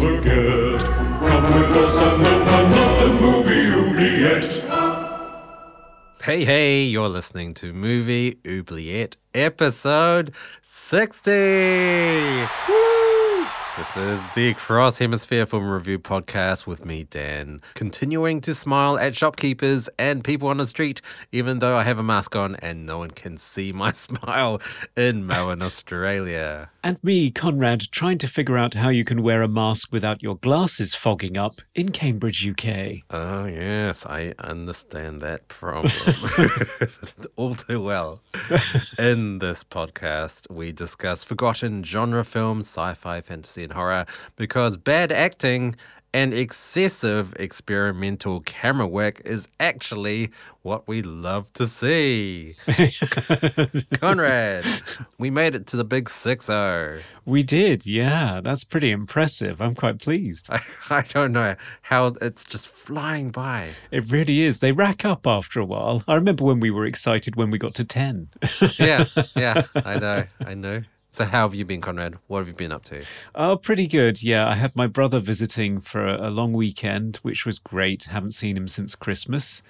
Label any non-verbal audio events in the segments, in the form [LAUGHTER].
forget. Come with us and open up the movie oubliette. Hey, hey, you're listening to Movie Oubliette, episode 60. Woo! This is the Cross Hemisphere Film Review Podcast with me, Dan, continuing to smile at shopkeepers and people on the street, even though I have a mask on and no one can see my [LAUGHS] smile in Melbourne, Australia. And me, Conrad, trying to figure out how you can wear a mask without your glasses fogging up in Cambridge, UK. Oh, yes, I understand that problem [LAUGHS] all too well. [LAUGHS] In this podcast, we discuss forgotten genre films, sci fi, fantasy, and horror because bad acting and excessive experimental camera work is actually what we love to see. [LAUGHS] Conrad, we made it to the big 6 0. We did, yeah. That's pretty impressive. I'm quite pleased. I, [LAUGHS] I don't know how it's just flying by. It really is. They rack up after a while. I remember when we were excited when we got to 10. yeah, [LAUGHS] yeah, I know, I know. So, how have you been, Conrad? What have you been up to? Oh, pretty good. Yeah, I had my brother visiting for a, a long weekend, which was great. Haven't seen him since Christmas.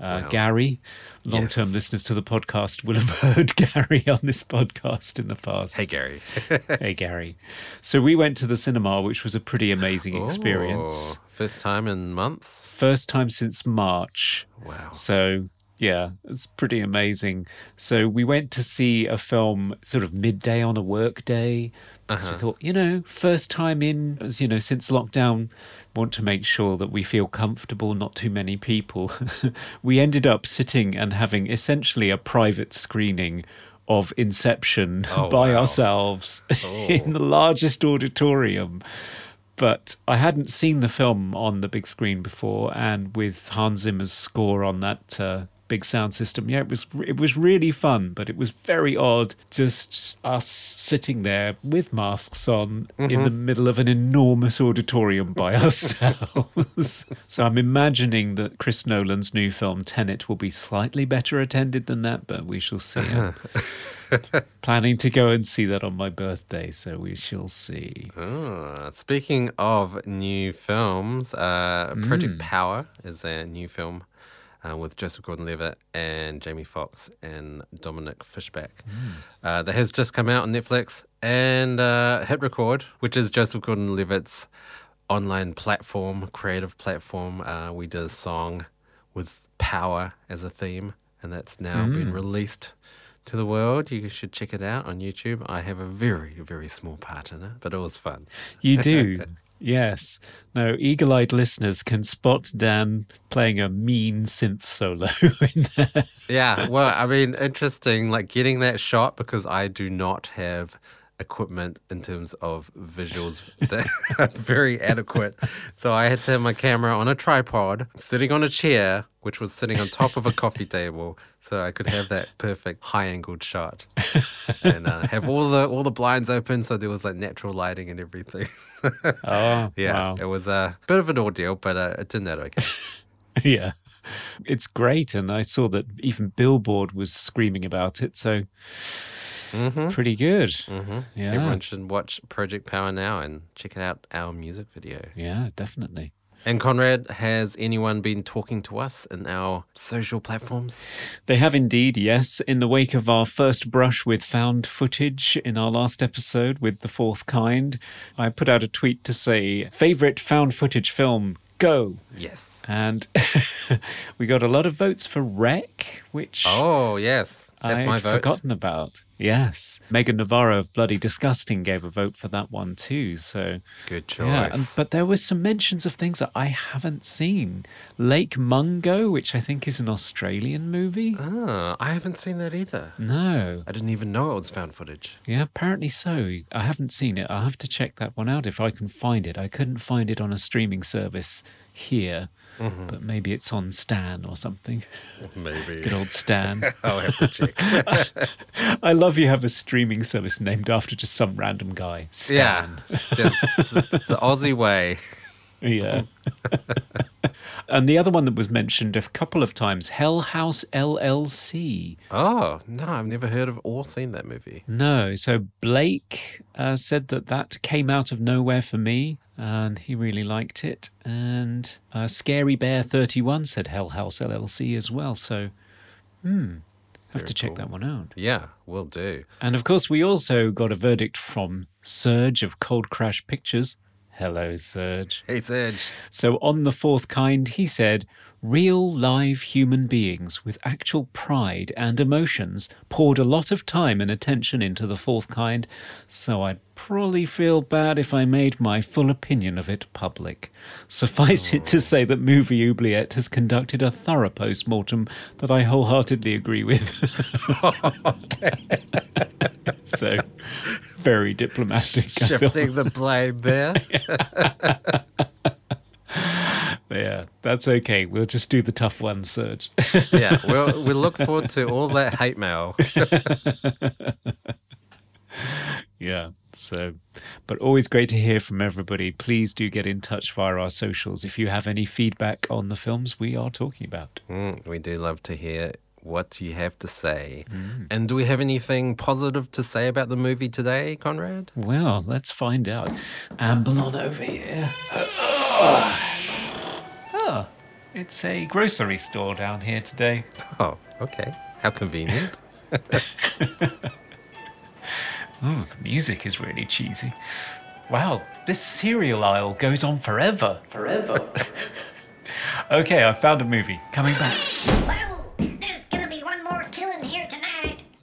Uh, wow. Gary, long term yes. listeners to the podcast will have [LAUGHS] heard Gary on this podcast in the past. Hey, Gary. [LAUGHS] hey, Gary. So, we went to the cinema, which was a pretty amazing experience. Oh, first time in months? First time since March. Wow. So, yeah, it's pretty amazing. So we went to see a film sort of midday on a work day. Because uh-huh. we thought, you know, first time in, you know, since lockdown, want to make sure that we feel comfortable, not too many people. [LAUGHS] we ended up sitting and having essentially a private screening of Inception [LAUGHS] oh, by wow. ourselves [LAUGHS] oh. in the largest auditorium but I hadn't seen the film on the big screen before, and with Hans Zimmer's score on that uh, big sound system. Yeah, it was it was really fun, but it was very odd just us sitting there with masks on mm-hmm. in the middle of an enormous auditorium by [LAUGHS] ourselves. so I'm imagining that Chris Nolan's new film Tenet will be slightly better attended than that, but we shall see. [LAUGHS] Planning to go and see that on my birthday, so we shall see. Oh, speaking of new films, uh, Project mm. Power is a new film uh, with Joseph Gordon-Levitt and Jamie Foxx and Dominique Fishback. Mm. Uh, that has just come out on Netflix and uh, Hit Record, which is Joseph Gordon-Levitt's online platform, creative platform. Uh, we did a song with power as a theme, and that's now mm. been released to the world. You should check it out on YouTube. I have a very, very small part in it, but it was fun. You do. [LAUGHS] Yes. No, eagle eyed listeners can spot Dan playing a mean synth solo [LAUGHS] in there. Yeah. Well, I mean, interesting, like getting that shot because I do not have equipment in terms of visuals that [LAUGHS] are very adequate. So I had to have my camera on a tripod, sitting on a chair, which was sitting on top of a coffee table, so I could have that perfect high-angled shot, and uh, have all the all the blinds open, so there was like natural lighting and everything. [LAUGHS] oh, yeah, wow. it was a bit of an ordeal, but uh, it turned out okay. [LAUGHS] yeah. It's great. And I saw that even Billboard was screaming about it. So Mm-hmm. Pretty good. Mm-hmm. Yeah. Everyone should watch Project Power now and check out our music video. Yeah, definitely. And Conrad, has anyone been talking to us in our social platforms? They have indeed, yes. In the wake of our first brush with found footage in our last episode with The Fourth Kind, I put out a tweet to say, favourite found footage film, go. Yes. And [LAUGHS] we got a lot of votes for REC, which. Oh, yes. That's I'd my vote. forgotten about. Yes. Megan Navarro of Bloody Disgusting gave a vote for that one too. So Good choice. yeah, and, but there were some mentions of things that I haven't seen. Lake Mungo, which I think is an Australian movie. Ah, I haven't seen that either. No. I didn't even know it was found footage. Yeah, apparently so. I haven't seen it. I'll have to check that one out if I can find it. I couldn't find it on a streaming service here, but maybe it's on Stan or something. [LAUGHS] Maybe. Good old Stan. [LAUGHS] I'll have to check. [LAUGHS] I love you have a streaming service named after just some random guy. yeah. Stan. Just the, the Aussie way. Yeah. and the other one that was mentioned a couple of times, Hell House LLC. Oh, no, I've never heard of or seen that movie. No, so Blake uh, said that that came out of nowhere for me, and he really liked it. And uh, Scary Bear Thirty One said Hell House LLC as well. So, hmm, have to check that one out. Yeah, will do. And of course, we also got a verdict from Serge of Cold Crash Pictures. Hello, Serge. Hey, Serge. So, on the fourth kind, he said, Real live human beings with actual pride and emotions poured a lot of time and attention into the fourth kind, so I'd probably feel bad if I made my full opinion of it public. Suffice it to say that Movie Oubliette has conducted a thorough post mortem that I wholeheartedly agree with. [LAUGHS] so, very diplomatic. Shifting the blame there. [LAUGHS] [LAUGHS] [LAUGHS] Yeah, that's okay. We'll just do the tough ones, Serge. yeah, [LAUGHS] we'll, we look forward to all that hate mail. [LAUGHS] Yeah. So, but always great to hear from everybody. Please do get in touch via our socials if you have any feedback on the films we are talking about. Mm, we do love to hear what you have to say. And do we have anything positive to say about the movie today, Conrad? Well, let's find out. Amble on over here. [SIGHS] Oh, it's a grocery store down here today. [LAUGHS] Oh, okay. How convenient. Oh, [LAUGHS] the music is really cheesy. Wow, this cereal aisle goes on forever. Forever. [LAUGHS] okay, I found a movie. Coming back.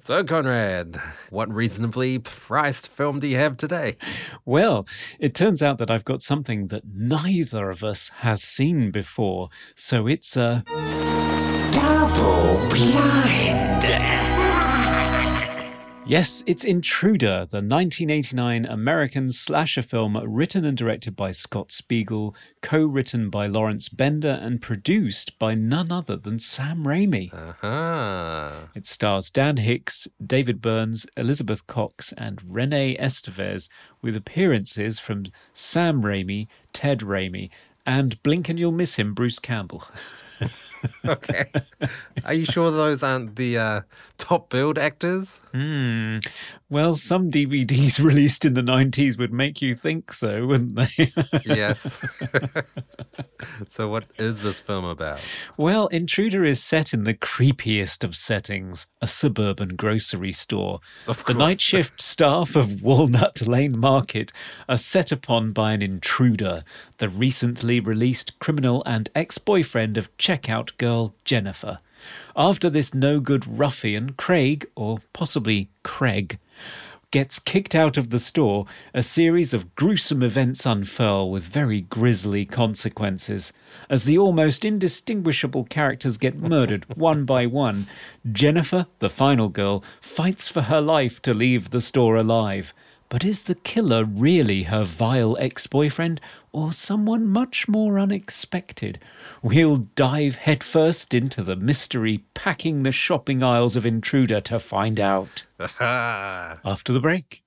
So, Conrad, what reasonably priced film do you have today? Well, it turns out that I've got something that neither of us has seen before. So it's a. Double blind. Yes, it's Intruder, the 1989 American slasher film written and directed by Scott Spiegel, co written by Lawrence Bender, and produced by none other than Sam Raimi. Uh-huh. It stars Dan Hicks, David Byrnes, Elizabeth Cox, and Renee Estevez, with appearances from Sam Raimi, Ted Raimi, and blink and you'll miss him, Bruce Campbell. [LAUGHS] [LAUGHS] Okay. Are you sure those aren't the uh, top billed actors? Hmm. Well, some DVDs [LAUGHS] released in the 90s would make you think so, wouldn't they? [LAUGHS] Yes. [LAUGHS] so, what is this film about? well, Intruder is set in the creepiest of settings a suburban grocery store. Of the night shift staff of Walnut Lane Market are set upon by an intruder, the recently released criminal and ex boyfriend of checkout girl Jennifer. After this no good ruffian, Craig, or possibly Craig, gets kicked out of the store, a series of gruesome events unfurl with very grisly consequences. As the almost indistinguishable characters get murdered [LAUGHS] one by one, Jennifer, the final girl, fights for her life to leave the store alive. But is the killer really her vile ex boyfriend or someone much more unexpected? We'll dive headfirst into the mystery, packing the shopping aisles of Intruder to find out. [LAUGHS] After the break.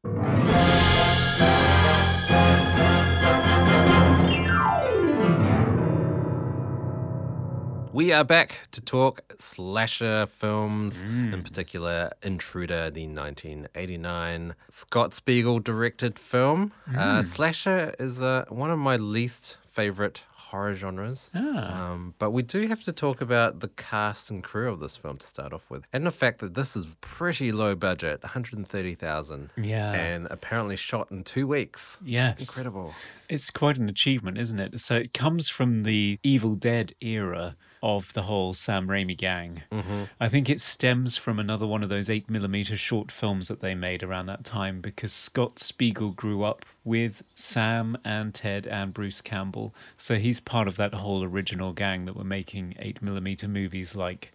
We are back to talk slasher films, in particular Intruder, the 1989 Scott Spiegel directed film. Uh, slasher is uh, one of my least favorite horror genres. Ah. Um, but we do have to talk about the cast and crew of this film to start off with, and the fact that this is pretty low budget, 130,000, Yeah. and apparently shot in two weeks. Yes. Incredible. It's quite an achievement, isn't it? So it comes from the Evil Dead era of the whole Sam Raimi gang. Mm-hmm. I think it stems from another one of those 8mm short films that they made around that time because Scott Spiegel grew up with Sam and Ted and Bruce Campbell. So he's part of that whole original gang that were making 8mm movies like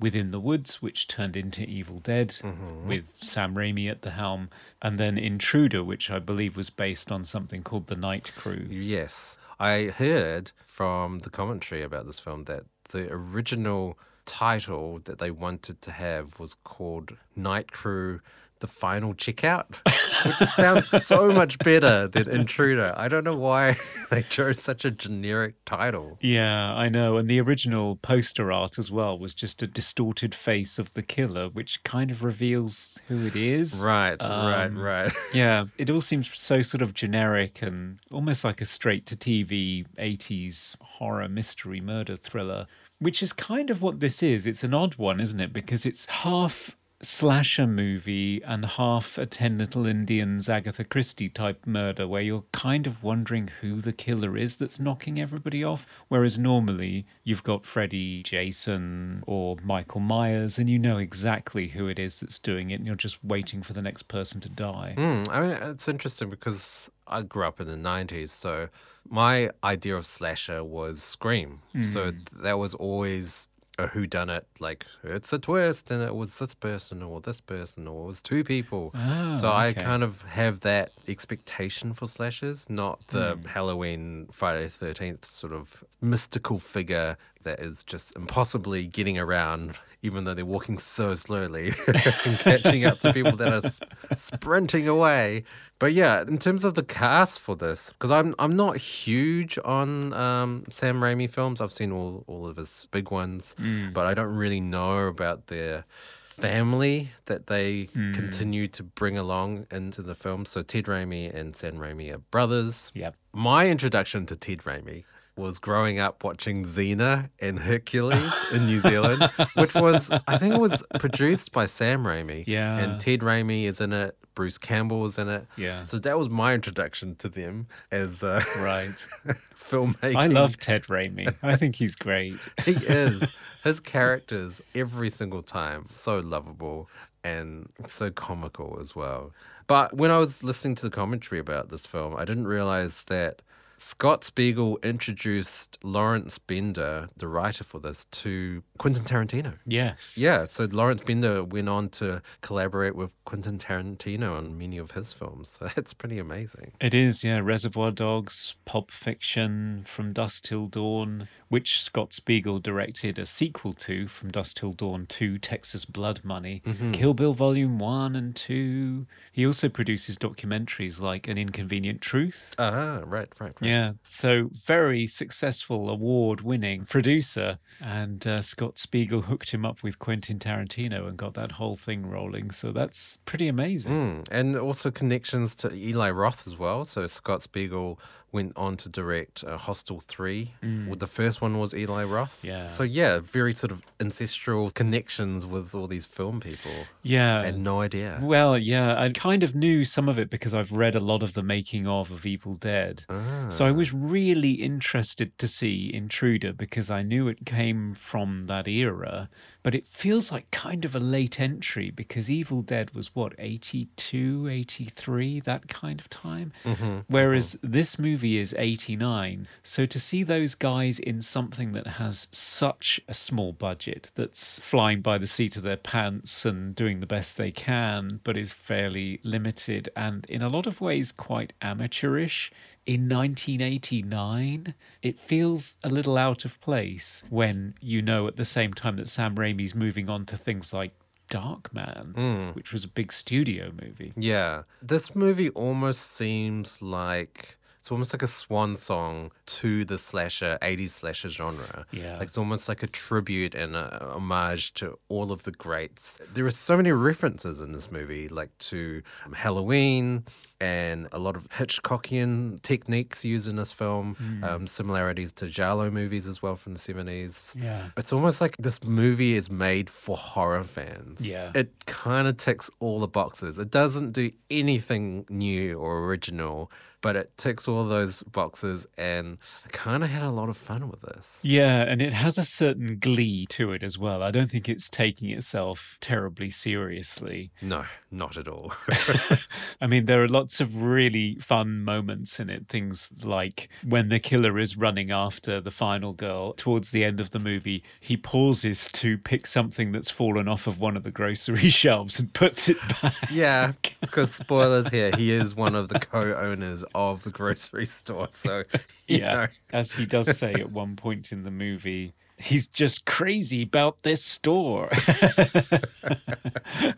Within the Woods, which turned into Evil Dead, mm-hmm. with Sam Raimi at the helm, and then Intruder, which I believe was based on something called The Night Crew. Yes. I heard from the commentary about this film that the original title that they wanted to have was called Night Crew The Final Checkout, which sounds [LAUGHS] so much better than Intruder. I don't know why [LAUGHS] they chose such a generic title. Yeah, I know. And the original poster art as well was just a distorted face of the killer, which kind of reveals who it is. Right, right, Um, right. [LAUGHS] Yeah, it all seems so sort of generic and almost like a straight to TV 80s horror mystery murder thriller, which is kind of what this is. It's an odd one, isn't it? Because it's half slasher movie and half a 10 little indians agatha christie type murder where you're kind of wondering who the killer is that's knocking everybody off whereas normally you've got freddy jason or michael myers and you know exactly who it is that's doing it and you're just waiting for the next person to die Hmm, I mean, it's interesting because I grew up in the 90s. So my idea of slasher was Scream. So that was always a who done it like it's a twist and it was this person or this person or it was two people. Oh, so I kind of have that expectation for slashes not the hmm. Halloween, Friday 13th sort of mystical figure that is just impossibly getting around, even though they're walking so slowly [LAUGHS] and catching up to people that are sprinting away. But yeah, in terms of the cast for this, because I'm I'm not huge on um, Sam Raimi films. I've seen all all of his big ones, but I don't really know about their family that they continue to bring along into the film. So Ted Raimi and Sam Raimi are brothers. Yep. My introduction to Ted Raimi was growing up watching Xena and Hercules in New Zealand, which was, I think it was produced by Sam Raimi. Yeah. And Ted Raimi is in it. Bruce Campbell was in it. Yeah. So that was my introduction to them as uh, right [LAUGHS] filmmaking. i love ted raimi i think he's great he is. His characters every single time so lovable and so comical as well. But when I was listening to the commentary about this film, I didn't realize that Scott Spiegel introduced Lawrence Bender, the writer for this, to Quentin Tarantino. yes Yeah, so Lawrence Bender went on to collaborate with Quentin Tarantino on many of his films. [LAUGHS] So that's pretty amazing. It is, yeah. Reservoir Dogs, Pulp Fiction, From Dusk Till Dawn, which Scott Spiegel directed a sequel to, From Dusk Till Dawn 2, Texas Blood Money, Kill Bill Volume 1 and 2. He also produces documentaries like An Inconvenient Truth. Ah, right, right, right. Yeah, so very successful, award winning producer. And uh, Scott Spiegel hooked him up with Quentin Tarantino and got that whole thing rolling. So that's pretty amazing. Mm, and also connections to Eli Roth as well. So Scott Spiegel went on to direct uh, Hostel 3. Well, the first one was Eli Roth. Yeah. So, yeah, very sort of ancestral connections with all these film people. Yeah. I had no idea. Well, yeah, I kind of knew some of it because I've read a lot of the making of of Evil Dead. So I was really interested to see Intruder because I knew it came from that era, but it feels like kind of a late entry because Evil Dead was what 82, 83, that kind of time. Mm-hmm, Whereas mm-hmm. this movie is 89. So to see those guys in something that has such a small budget that's flying by the seat of their pants and doing the best they can, but is fairly limited and in a lot of ways quite amateurish. In 1989, it feels a little out of place when you know at the same time that Sam Raimi's moving on to things like dark Darkman, hmm. which was a big studio movie. Yeah. This movie almost seems like. It's almost like a swan song to the slasher, 80s slasher genre. Yeah. Like it's almost like a tribute and a homage to all of the greats. There are so many references in this movie, like to Halloween and a lot of Hitchcockian techniques used in this film, um, similarities to Giallo movies as well from the 70s. Yeah. It's almost like this movie is made for horror fans. Yeah. It kind of ticks all the boxes. It doesn't do anything new or original, but it ticks all those boxes, and I kind of had a lot of fun with this. Yeah, and it has a certain glee to it as well. I don't think it's taking itself terribly seriously. No, not at all. [LAUGHS] I mean, there are lots of really fun moments in it. Things like when the killer is running after the final girl towards the end of the movie, he pauses to pick something that's fallen off of one of the grocery [LAUGHS] shelves and puts it back. yeah, because spoilers here, he is one of the co-owners of the grocery store, so [LAUGHS] you Yeah. know. As he does say at one point in the movie, he's just crazy about this store. [LAUGHS]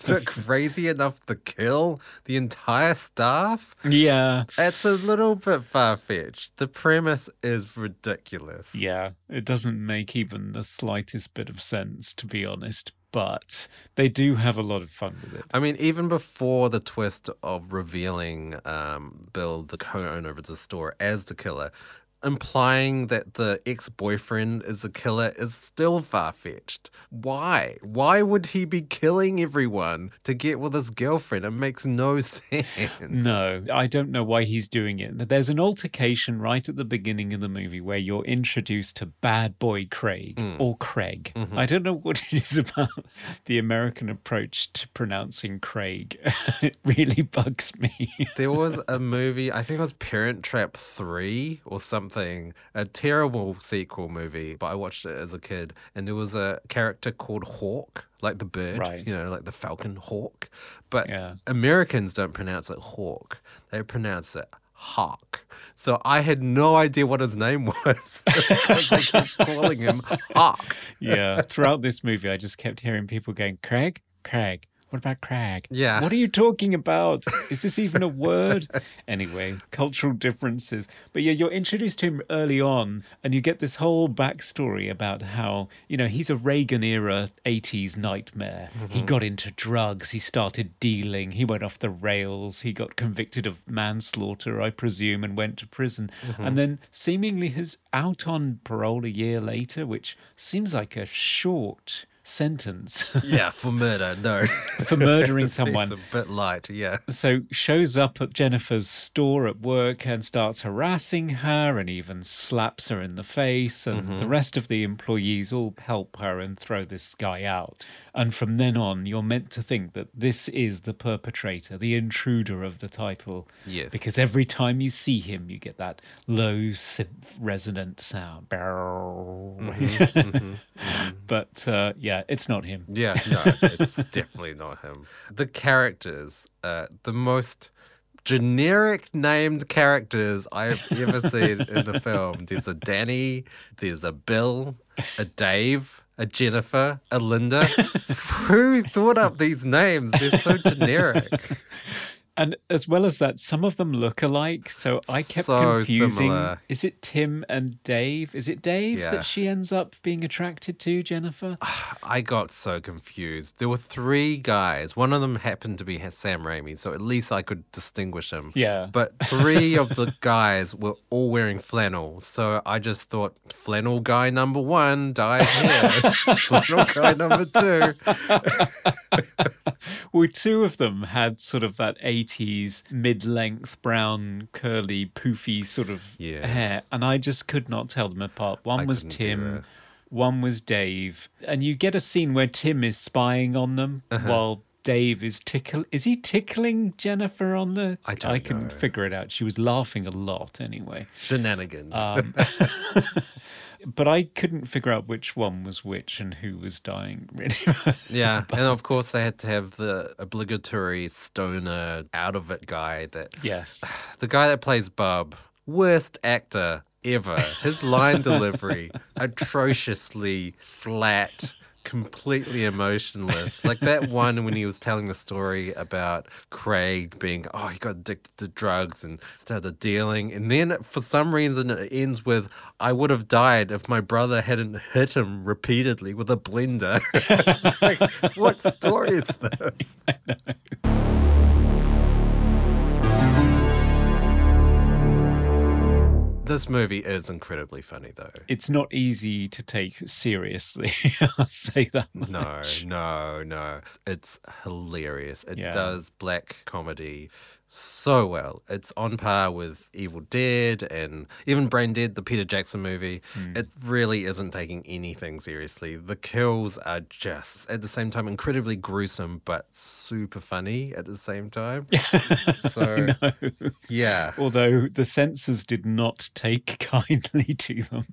But [LAUGHS] crazy enough to kill the entire staff? yeah. It's a little bit far fetched. The premise is ridiculous. Yeah. It doesn't make even the slightest bit of sense, to be honest. But they do have a lot of fun with it. I mean, even before the twist of revealing um, Bill, the co owner of the store, as the killer, implying that the ex boyfriend is a killer is still far fetched. Why? Why would he be killing everyone to get with his girlfriend? It makes no [LAUGHS] sense. No, I don't know why he's doing it. There's an altercation right at the beginning of the movie where you're introduced to bad boy Craig hmm. or Craig. Mm-hmm. I don't know what it is about the American approach to pronouncing Craig. [LAUGHS] it really bugs me. There was a movie, I think it was Parent Trap 3 or something, a terrible sequel movie, but I watched it as a kid. And there was a character called Hawk, like the bird, Right. you know, like the falcon hawk. But Yeah. Americans don't pronounce it hawk, they pronounce it hawk. So I had no idea what his name [LAUGHS] was they kept calling him [LAUGHS] hawk. yeah. Throughout this movie, I just kept hearing people going, Craig, Craig. What about Craig? Yeah. What are you talking about? [LAUGHS] Is this even a word? anyway, cultural differences. But yeah, you're introduced to him early on, and you get this whole backstory about how, you know, he's a Reagan era 80s nightmare. He mm-hmm. got into drugs, he started dealing, he went off the rails, he got convicted of manslaughter, I presume, and went to prison. Mm-hmm. And then seemingly is out on parole a year later, which seems like a short sentence Yeah, [LAUGHS] for murder, no. for murdering someone. [LAUGHS] It's a bit light, yeah. So shows up at Jennifer's store at work and starts harassing her and even slaps her in the face and the mm-hmm. rest of the employees all help her and throw this guy out. And from then on you're meant to think that this is the perpetrator, the intruder of the title. Yes. Because every time you see him you get that low synth resonant sound. Mm-hmm, [LAUGHS] mm-hmm, but uh, yeah, it's not him. Yeah, [LAUGHS] no, it's definitely not him. The characters, uh, the most generic named characters I've ever seen in the film. There's a Danny, there's a Bill, a Dave, a Jennifer, a Linda. [LAUGHS] Who thought up these names? They're so generic. [LAUGHS] And as well as that, some of them look alike. So I kept So confusing. similar. Is it Tim and Dave? Is it Dave Yeah. that she ends up being attracted to, Jennifer? [SIGHS] I got so confused. There were three guys. One of them happened to be Sam Raimi, so at least I could distinguish him. Yeah. But three of the [LAUGHS] guys were all wearing flannel. So I just thought flannel guy number one dies here. [LAUGHS] flannel guy number two. [LAUGHS] Well, two of them had sort of that 80s mid length brown, curly, poofy sort of Yes. hair. And I just could not tell them apart. One I was Tim. One was Dave. And you get a scene where Tim is spying on them Uh-huh. while Dave is tickle is he tickling Jennifer on the I I couldn't know. figure it out. She was laughing a lot anyway. Shenanigans. Um, [LAUGHS] [LAUGHS] but I couldn't figure out which one was which and who was dying [LAUGHS] really. yeah. [LAUGHS] And of course, they had to have the obligatory stoner out of it guy that [SIGHS] yes. [SIGHS] The guy that plays Bub, worst actor ever. His line [LAUGHS] delivery, atrociously flat, completely emotionless. Like that one when he was telling the story about Craig being, oh, he got addicted to drugs and started dealing. And then for some reason it ends with, I would have died if my brother hadn't hit him repeatedly with a blender. [LAUGHS] like, what story is this? [LAUGHS] This movie is incredibly funny, though. It's not easy to take seriously. [LAUGHS] I'll say that much. No, no, no. It's hilarious. It Yeah. does black comedy so well. It's on par with Evil Dead and even Brain Dead, the Peter Jackson movie. Hmm. It really isn't taking anything seriously. The kills are just, at the same time, incredibly gruesome, but super funny at the same time. [LAUGHS] so, yeah. Although the censors did not take [LAUGHS] kindly to them,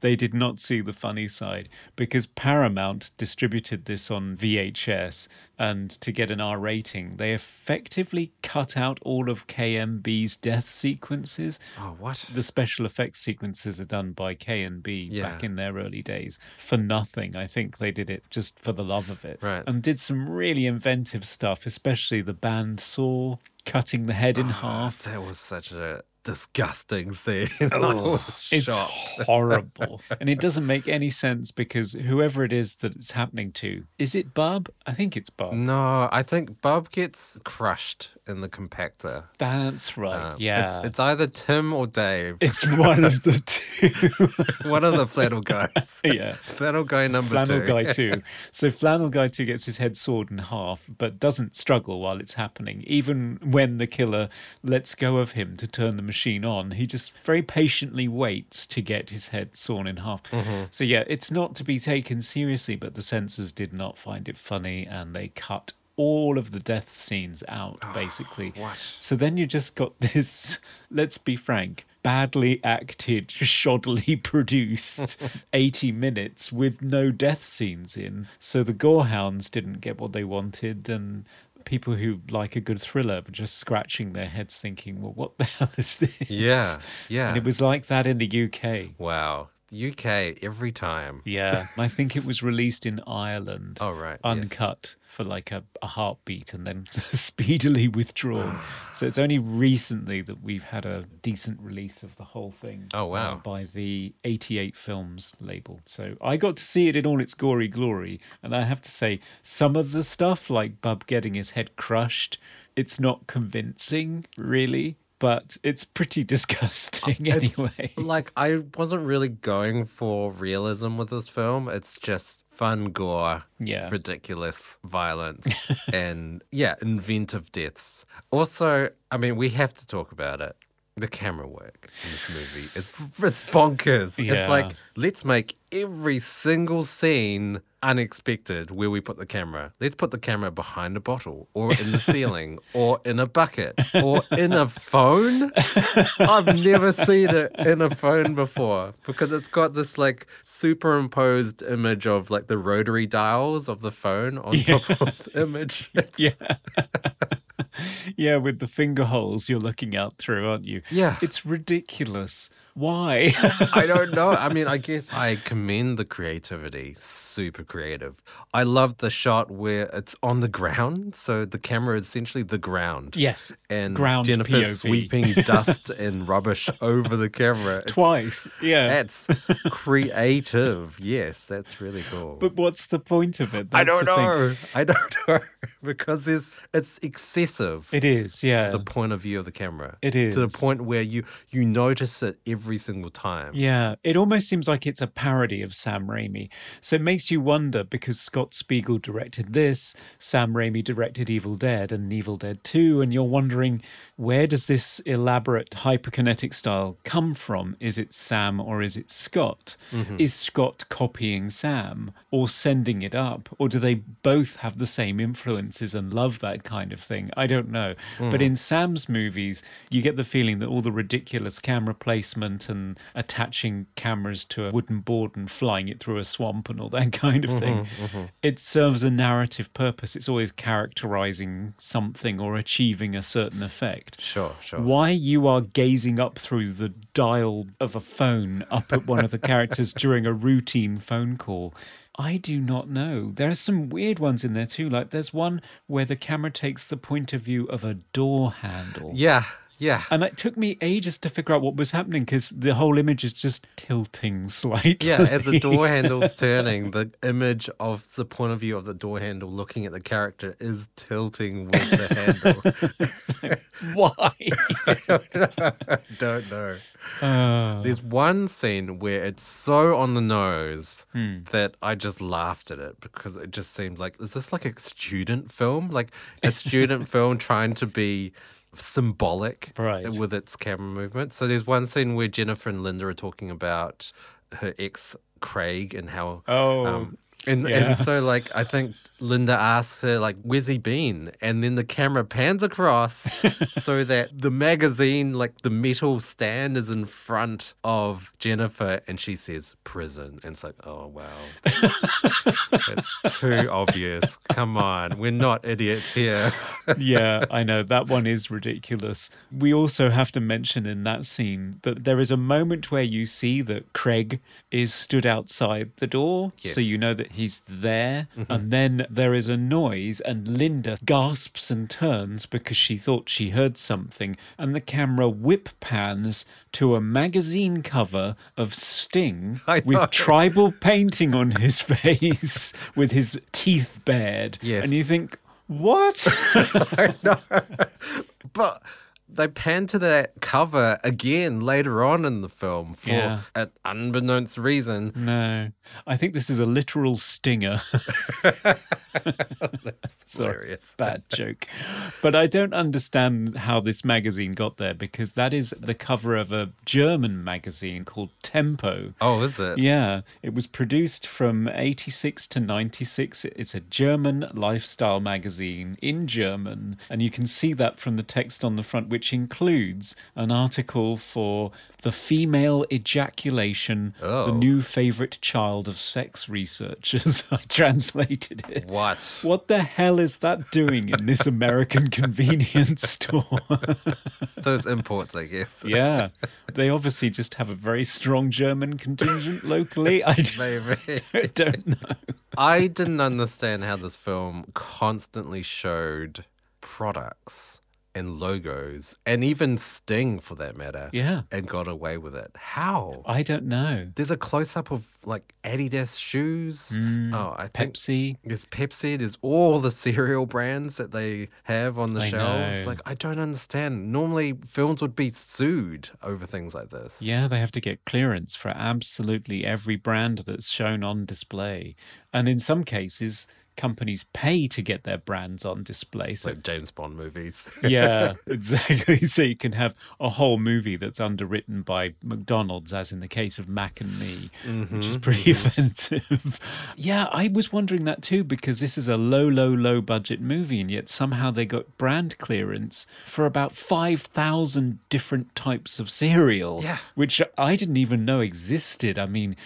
they did not see the funny side because Paramount distributed this on VHS. And to get an R rating, they effectively cut out all of KNB's death sequences. Oh, what? The special effects sequences are done by KNB Yeah. back in their early days for nothing. I think they did it just for the love of it. Right. And did some really inventive stuff, especially the band saw cutting the head in ah, half. That was such a disgusting scene. [LAUGHS] Was It's horrible. [LAUGHS] and it doesn't make any sense because whoever it is that it's happening to, is it Bub? I think it's Bub. No, I think Bob gets crushed in the compactor. That's right. Um, yeah. It's, it's either Tim or Dave. It's one of the [LAUGHS] two. One of the flannel guys. yeah. Flannel guy number Flannel two. Guy 2. So Flannel Guy 2 gets his head sawed in half, but doesn't struggle while it's happening. Even when the killer lets go of him to turn the machine on, he just very patiently waits to get his head sawn in half. Mm-hmm. So yeah, it's not to be taken seriously, but the censors did not find it funny and they cut all of the death scenes out, basically. what? So then you just got [LAUGHS] this, let's be frank, badly acted, [LAUGHS] shoddily produced [LAUGHS] 80 minutes with no death scenes in. So the gorehounds didn't get what they wanted, and people who like a good thriller were just scratching their heads thinking, well, what the [LAUGHS] hell is this? Yeah, yeah. And it was like that in the UK. Wow. UK every time. Yeah, [LAUGHS] I think it was released in Ireland. Oh, right, yes. Uncut for like a, a heartbeat and then [LAUGHS] speedily withdrawn. so it's only recently that we've had a decent release of the whole thing. Oh, wow. uh, by the 88 Films label. So I got to see it in all its gory glory. And I have to say, some of the stuff, like Bub getting his head crushed, it's not convincing, really. But it's pretty [LAUGHS] disgusting anyway. [LAUGHS] Like, I wasn't really going for realism with this film. It's just fun gore, Yeah. ridiculous violence, [LAUGHS] and yeah, inventive deaths. Also, I mean, we have to talk about it. The camera work in this movie it's [LAUGHS] it's bonkers. Yeah. It's like let's make every single scene unexpected where we put the camera. Let's put the camera behind a bottle or in the [LAUGHS] ceiling or in a bucket or in a phone. I've never seen it in a phone before because it's got this like superimposed image of like the rotary dials of the phone on top of the image. [LAUGHS] It's- Yeah. [LAUGHS] yeah, with the finger holes you're looking out through, aren't you? Yeah. It's ridiculous. Why? I don't know. I mean, [LAUGHS] I guess I commend the creativity. Super creative. I love the shot where it's on the ground. So the camera is essentially the ground. yes. And ground Jennifer's POV. sweeping [LAUGHS] dust and rubbish over the camera. It's- Twice. Yeah. That's creative. Yes, that's really cool. But what's the point of it? I don't thing. know. I don't [LAUGHS] know because it's it's excessive. It is, yeah. the point of view of the camera. It is to the point where you you notice it every single time. Yeah, it almost seems like it's a parody of Sam Raimi. So it makes you wonder because Scott Spiegel directed this, Sam Raimi directed Evil Dead and Evil Dead 2, and you're wondering where does this elaborate hyperkinetic style come from? Is it Sam or is it Scott? Mm-hmm. Is Scott copying Sam or sending it up? Or do they both have the same influences and love that kind of thing? I don't know. But mm. in Sam's movies, you get the feeling that all the ridiculous camera placement and attaching cameras to a wooden board and flying it through a swamp and all that [LAUGHS] kind of mm-hmm, thing, mm-hmm. it serves a narrative purpose. It's always characterizing something or achieving a certain effect. Sure, sure. Why you are gazing up through the dial of a phone up at one of the characters [LAUGHS] during a routine phone call, I do not know. There are some weird ones in there too. Like there's one where the camera takes the point of view of a door handle. Yeah, Yeah. And it took me ages to figure out what was happening because the whole image is just tilting slightly. Yeah, as the door [LAUGHS] handle's turning, the image of the point of view of the door handle looking at the character is tilting with the handle. [LAUGHS] Why? [LAUGHS] Don't know. Uh, There's one scene where it's so on the nose Hmm. that I just laughed at it because it just seemed like, is this like a student film? Like a student film trying to be symbolic Right. with its camera movement. So there's one scene where Jennifer and Linda are talking about her ex Craig and how Oh, um, and, yeah. and so like I think Linda asks her like where's he been and then the camera pans across [LAUGHS] so that the magazine like the metal stand is in front of Jennifer and she says prison and it's like oh wow That's too [LAUGHS] obvious come on we're not idiots here [LAUGHS] yeah, I know. That one is ridiculous. We also have to mention in that scene that there is a moment where you see that Craig is stood outside the door. So you know that he's there. And mm-hmm. then there is a noise, and Linda gasps and turns because she thought she heard something. And the camera whip pans to a magazine cover of Sting [LAUGHS] with tribal painting on his [LAUGHS] face with his teeth bared. Yes. And you think, what? [LAUGHS] I know. but they pan to that cover again later on in the film for Yeah. an unbeknownst reason No, I think this is a literal stinger. [LAUGHS] Sorry, bad joke. But I don't understand how this magazine got there because that is the cover of a German magazine called Tempo. oh is it Yeah, it was produced from 86 to 96. It's a German lifestyle magazine in German, and you can see that from the text on the front, which includes an article for the female ejaculation, the Oh. new favorite child of sex researchers. [LAUGHS] I translated it. What? What the hell is that doing in this American convenience [LAUGHS] store? Those imports, I guess. yeah, [LAUGHS] they obviously just have a very strong German contingent locally. I don't, Maybe. I don't know. I didn't understand how this film constantly showed products and logos and even Sting for that matter. Yeah. And got away with it. How? I don't know. There's a close up of like Adidas shoes. Mm, oh, I think Pepsi. There's Pepsi. There's all the cereal brands that they have on the I shelves. know. Like, I don't understand. Normally, films would be sued over things like this. Yeah, they have to get clearance for absolutely every brand that's shown on display. And in some cases, companies pay to get their brands on display. So Like James Bond movies. [LAUGHS] yeah, exactly. So you can have a whole movie that's underwritten by McDonald's, as in the case of Mac and Me, which is mm-hmm. pretty [LAUGHS] mm-hmm. offensive. yeah, I was wondering that too because this is a low, low, low budget movie, and yet somehow they got brand clearance for about 5,000 different types of cereal, Yeah. which I didn't even know existed. I mean,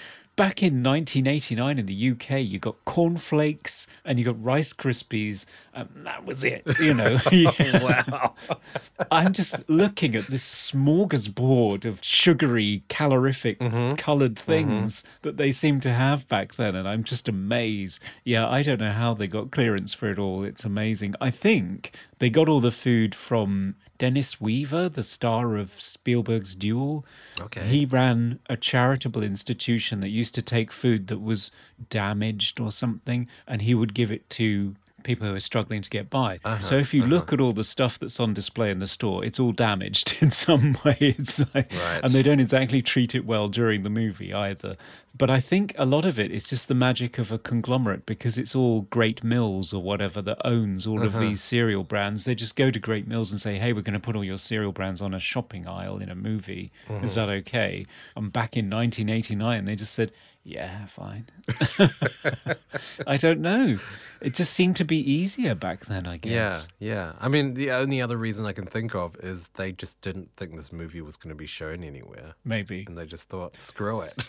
Back in 1989 in the UK, you got cornflakes and you got Rice Krispies, and that was it. You know, [LAUGHS] oh, wow. [LAUGHS] I'm just looking at this smorgasbord of sugary, calorific, mm-hmm. colored mm-hmm. things that they seem to have back then, and I'm just amazed. Yeah, I don't know how they got clearance for it all. It's amazing. I think they got all the food from Dennis Weaver, the star of Spielberg's Duel. Okay. He ran a charitable institution that used to take food that was damaged or something, and he would give it to people who are struggling to get by. Uh-huh, so if you uh-huh. look at all the stuff that's on display in the store, it's all damaged [LAUGHS] in some way. It's like, Right. and they don't exactly treat it well during the movie either. But I think a lot of it is just the magic of a conglomerate because it's all Great Mills or whatever that owns all of uh-huh. these cereal brands. They just go to Great Mills and say, "Hey, we're going to put all your cereal brands on a shopping aisle in a movie. Is mm-hmm. that okay?" And back in 1989, they just said, "Yeah, fine." [LAUGHS] I don't know. It just seemed to be easier back then, I guess. Yeah, yeah. I mean, the only other reason I can think of is they just didn't think this movie was going to be shown anywhere. Maybe. And they just thought, screw it.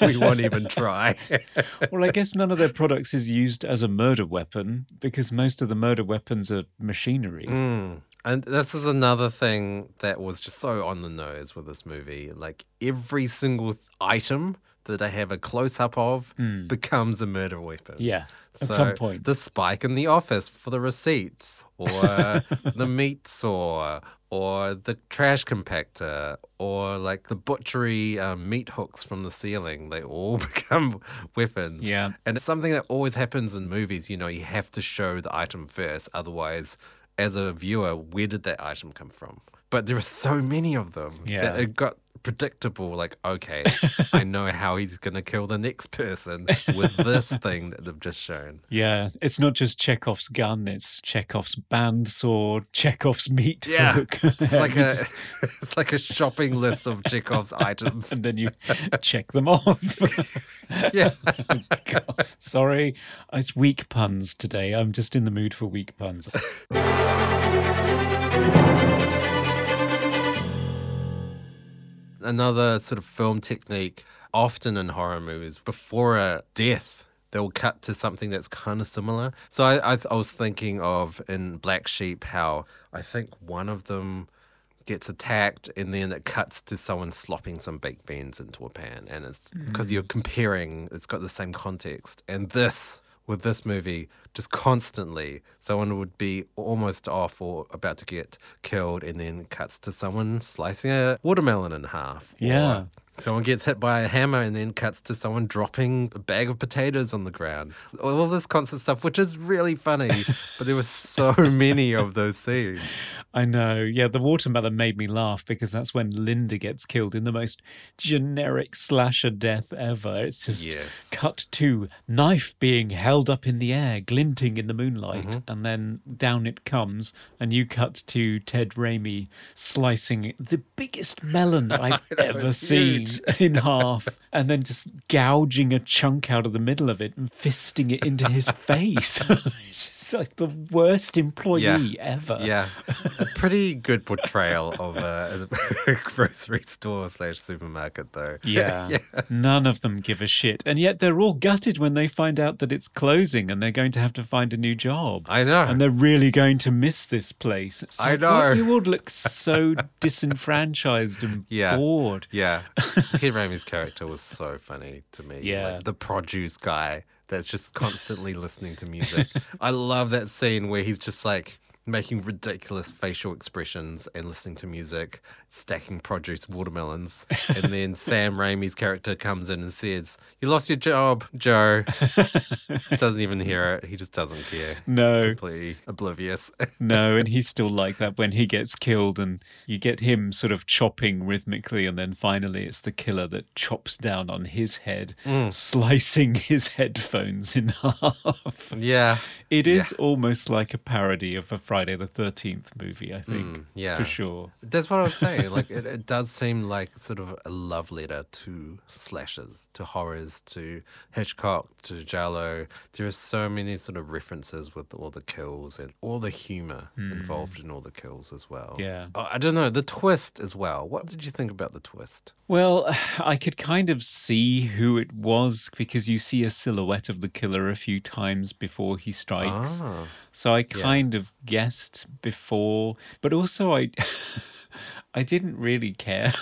[LAUGHS] we won't even try. [LAUGHS] well, I guess none of their products is used as a murder weapon because most of the murder weapons are machinery. Mm. And this is another thing that was just so on the nose with this movie. Like every single th- item that they have a close up of becomes a murder weapon. Yeah, at So some point. the spike in the office for the receipts, or [LAUGHS] the meat saw, or the trash compactor, or like the butchery um, meat hooks from the ceiling. They all [LAUGHS] become weapons. Yeah. And it's something that always happens in movies. You know, you have to show the item first. Otherwise, as a viewer, where did that item come from? But there are so many of them Yeah. that it got predictable. Like, okay, [LAUGHS] I know how he's going to kill the next person with this [LAUGHS] thing that they've just shown. Yeah, it's not just Chekhov's gun; it's Chekhov's bandsaw, Chekhov's meat Yeah, hook. it's like [LAUGHS] a just- it's like a shopping list of Chekhov's items. and then you check them off. Yeah, God, Sorry, it's weak puns today. I'm just in the mood for weak puns. Another sort of film technique often in horror movies. Before a death they'll cut to something that's kind of similar. So I, I, I was thinking of in black sheep how i think one of them gets attacked and then it cuts to someone slopping some baked beans into a pan. And it's mm. because you're comparing it's got the same context. And this with this movie just constantly someone would be almost off or about to get killed and then cuts to someone slicing a watermelon in half Yeah. Someone gets hit by a hammer and then cuts to someone dropping a bag of potatoes on the ground. All this constant stuff, which is really funny, [LAUGHS] but there were so many of those scenes. I know. Yeah, the watermelon made me laugh because that's when Linda gets killed in the most generic slasher death ever. It's just Yes. cut to knife being held up in the air, glinting in the moonlight, Mm-hmm. and then down it comes, and you cut to Ted Raimi slicing the biggest melon [LAUGHS] I've ever seen huge. [LAUGHS] in half, and then just gouging a chunk out of the middle of it and fisting it into his [LAUGHS] face. [LAUGHS] it's just like the worst employee ever. Yeah, a pretty good portrayal of uh, a, a grocery store slash supermarket, though. Yeah. None of them give a shit. And yet they're all gutted when they find out that it's closing and they're going to have to find a new job. I know. And they're really going to miss this place. It's I like, know. "Don't You all look so disenfranchised and Yeah. bored. Yeah, [LAUGHS] Ted Raimi's character was so funny to me. Yeah. like the produce guy that's just constantly listening to music. [LAUGHS] I love that scene where he's just like making ridiculous facial expressions and listening to music, stacking produce watermelons, [LAUGHS] and then Sam Raimi's character comes in and says, "You lost your job, Joe." [LAUGHS] doesn't even hear it. He just doesn't care. No, Completely oblivious. [LAUGHS] no. And he's still like that when he gets killed and you get him sort of chopping rhythmically. And then finally it's the killer that chops down on his head, Mm. slicing his headphones in half. yeah. It is almost like a parody of a Friday the 13th movie, I think. Mm, yeah. For sure. That's what I was saying. Like, it, [LAUGHS] it does seem like sort of a love letter to slashers, to horrors, to Hitchcock, to giallo. There are so many sort of references with all the kills and all the humor involved in all the kills as well. Yeah. Oh, I don't know. The twist as well. What did you think about the twist? Well, [SIGHS] I could kind of see who it was because you see a silhouette of the killer a few times before he strikes. Ah. So I kind of guessed before, but also I [LAUGHS] I didn't really care.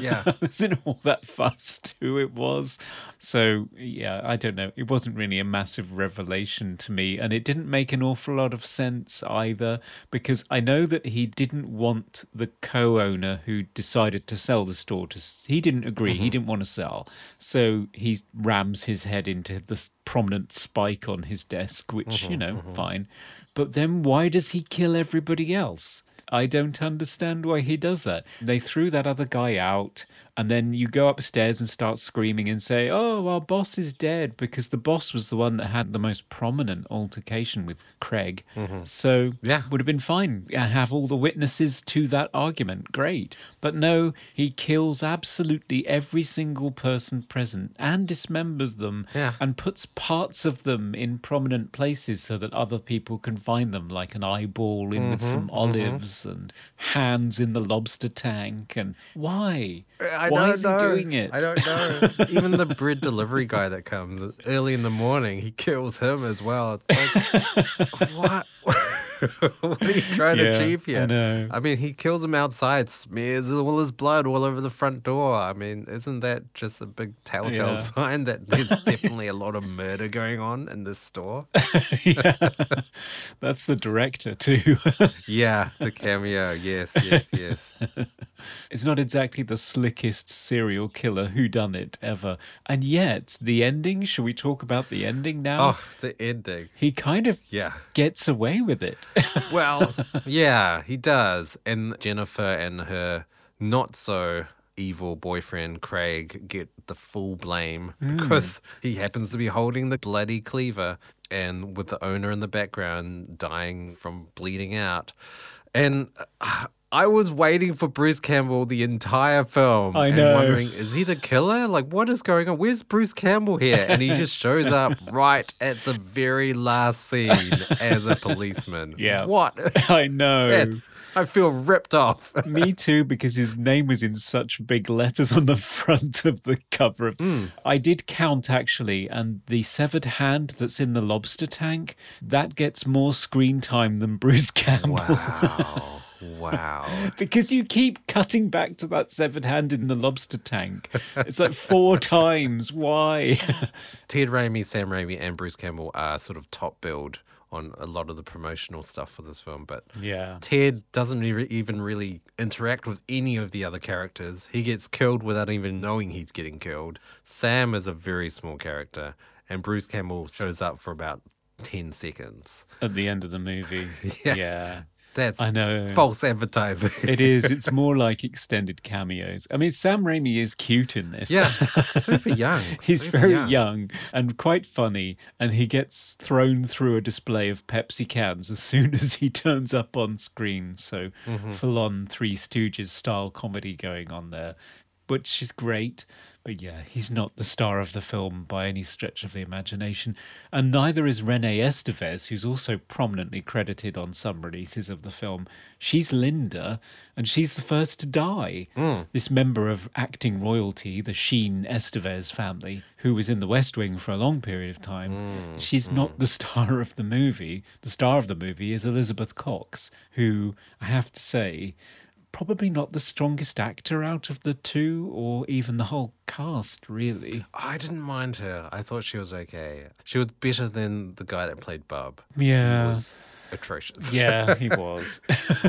Yeah. [LAUGHS] I wasn't all that fussed who it was. So yeah, I don't know. It wasn't really a massive revelation to me, and it didn't make an awful lot of sense either because I know that he didn't want the co-owner who decided to sell the store to. He didn't agree. He mm-hmm. didn't want to sell, so he rams his head into this prominent spike on his desk, which you mm-hmm, know, mm-hmm. fine. But then why does he kill everybody else? I don't understand why he does that. They threw that other guy out, and then you go upstairs and start screaming and say, Oh, our boss is dead, because the boss was the one that had the most prominent altercation with Craig. Mm-hmm. So, Yeah. would have been fine. Have all the witnesses to that argument. Great. But no, he kills absolutely every single person present and dismembers them Yeah. and puts parts of them in prominent places so that other people can find them, like an eyeball in with mm-hmm. some mm-hmm. olives and hands in the lobster tank. And why? I why is know. he doing it? I don't know. [LAUGHS] Even the bread delivery guy that comes early in the morning, he kills him as well. Like, [LAUGHS] what? [LAUGHS] what are you trying Yeah, to achieve here? I know. I mean, he kills him outside, smears all his blood all over the front door. I mean, isn't that just a big telltale Yeah. sign that there's definitely a lot of murder going on in this store? yeah. That's the director, too. yeah, the cameo. Yes, yes, yes. It's not exactly the slickest serial killer whodunit ever. And yet, the ending, shall we talk about the ending now? Oh, the ending. He kind of Yeah. gets away with it. [LAUGHS] Well, yeah, he does. And Jennifer and her not so evil boyfriend Craig get the full blame because he happens to be holding the bloody cleaver and with the owner in the background dying from bleeding out. And uh, I was waiting for Bruce Campbell the entire film. I and wondering, is he the killer? Like, what is going on? Where's Bruce Campbell here? And he just shows up [LAUGHS] right at the very last scene as a policeman. [LAUGHS] Yeah. What? [LAUGHS] I know. That's, I feel ripped off. Me too, because his name was in such big letters on the front of the cover. Of, hmm. I did count actually, and the severed hand that's in the lobster tank that gets more screen time than Bruce Campbell. Wow. Wow. [LAUGHS] Because you keep cutting back to that severed hand in the lobster tank. It's like four [LAUGHS] times. Why? [LAUGHS] Ted Raimi, Sam Raimi, and Bruce Campbell are sort of top billed on a lot of the promotional stuff for this film, but Yeah. Ted doesn't re- even really interact with any of the other characters. He gets killed without even knowing he's getting killed. Sam is a very small character, and Bruce Campbell shows up for about 10 seconds. At the end of the movie. Yeah. yeah. That's I know. false advertising. [LAUGHS] It is. It's more like extended cameos. I mean, Sam Raimi is cute in this. yeah, [LAUGHS] super young. He's super very young. and quite funny, and he gets thrown through a display of Pepsi cans as soon as he turns up on screen. So, mm-hmm. full on Three Stooges style comedy going on there, which is great. But yeah, he's not the star of the film by any stretch of the imagination. And neither is Renee Estevez, who's also prominently credited on some releases of the film. She's Linda, and she's the first to die. Hmm. This member of acting royalty, the Sheen Estevez family, who was in the West Wing for a long period of time, hmm, she's hmm. not the star of the movie. The star of the movie is Elizabeth Cox, who I have to say, probably not the strongest actor out of the two or even the whole cast, really. I didn't mind her. I thought she was okay. She was better than the guy that played Bub. Yeah. He was atrocious. Yeah, he [LAUGHS] was.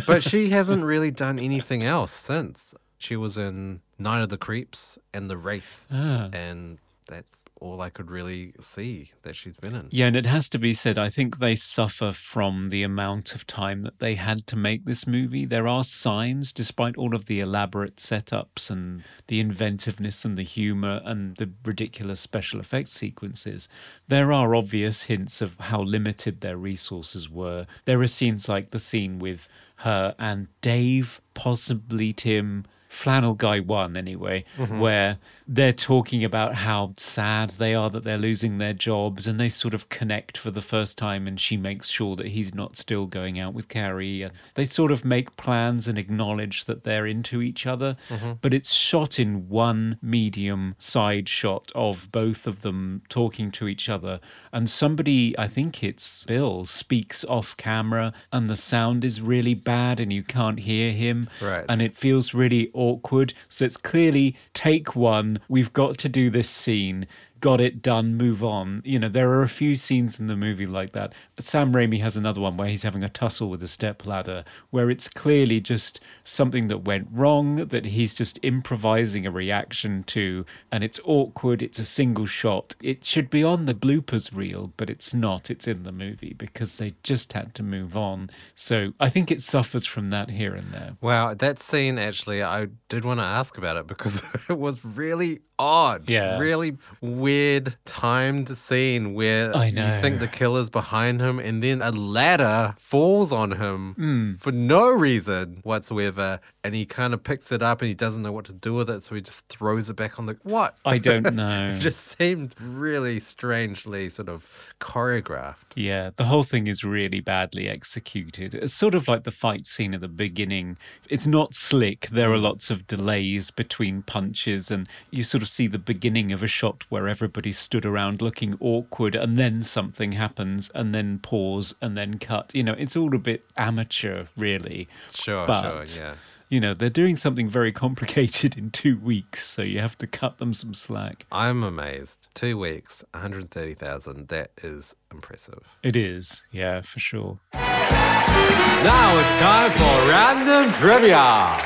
but she hasn't really done anything else since. She was in Night of the Creeps and The Wraith. Ah. And that's all I could really see that she's been in. Yeah, and it has to be said, I think they suffer from the amount of time that they had to make this movie. There are signs, despite all of the elaborate setups and the inventiveness and the humor and the ridiculous special effects sequences, there are obvious hints of how limited their resources were. There are scenes like the scene with her and Dave, possibly Tim. Flannel Guy 1, anyway, mm-hmm. where they're talking about how sad they are that they're losing their jobs and they sort of connect for the first time and she makes sure that he's not still going out with Carrie. They sort of make plans and acknowledge that they're into each other, mm-hmm. but it's shot in one medium side shot of both of them talking to each other. And somebody, I think it's Bill, speaks off camera and the sound is really bad and you can't hear him. Right. And it feels really awkward. So it's clearly take one, we've got to do this scene. Got it done, move on. You know, there are a few scenes in the movie like that. Sam Raimi has another one where he's having a tussle with a stepladder, where it's clearly just something that went wrong, that he's just improvising a reaction to, and it's awkward. It's a single shot. It should be on the bloopers reel, but it's not. It's in the movie because they just had to move on. So I think it suffers from that here and there. Wow, that scene actually, I did want to ask about it because [LAUGHS] it was really odd. Yeah. Really weird timed scene where I you think the killer's behind him and then a ladder falls on him Hmm. for no reason whatsoever. And he kind of picks it up and he doesn't know what to do with it. So he just throws it back on the. [LAUGHS] What? I don't [LAUGHS] know. it just seemed really strangely sort of choreographed. Yeah, the whole thing is really badly executed. It's sort of like the fight scene at the beginning. It's not slick. There are mm. lots of delays between punches, and you sort of see the beginning of a shot where everybody stood around looking awkward and then something happens and then pause and then cut. You know, it's all a bit amateur, really. Sure, But, sure, yeah. You know, they're doing something very complicated in two weeks, so you have to cut them some slack. I'm amazed. Two weeks, 130,000. That is impressive. It is, yeah, for sure. Now it's time for random trivia.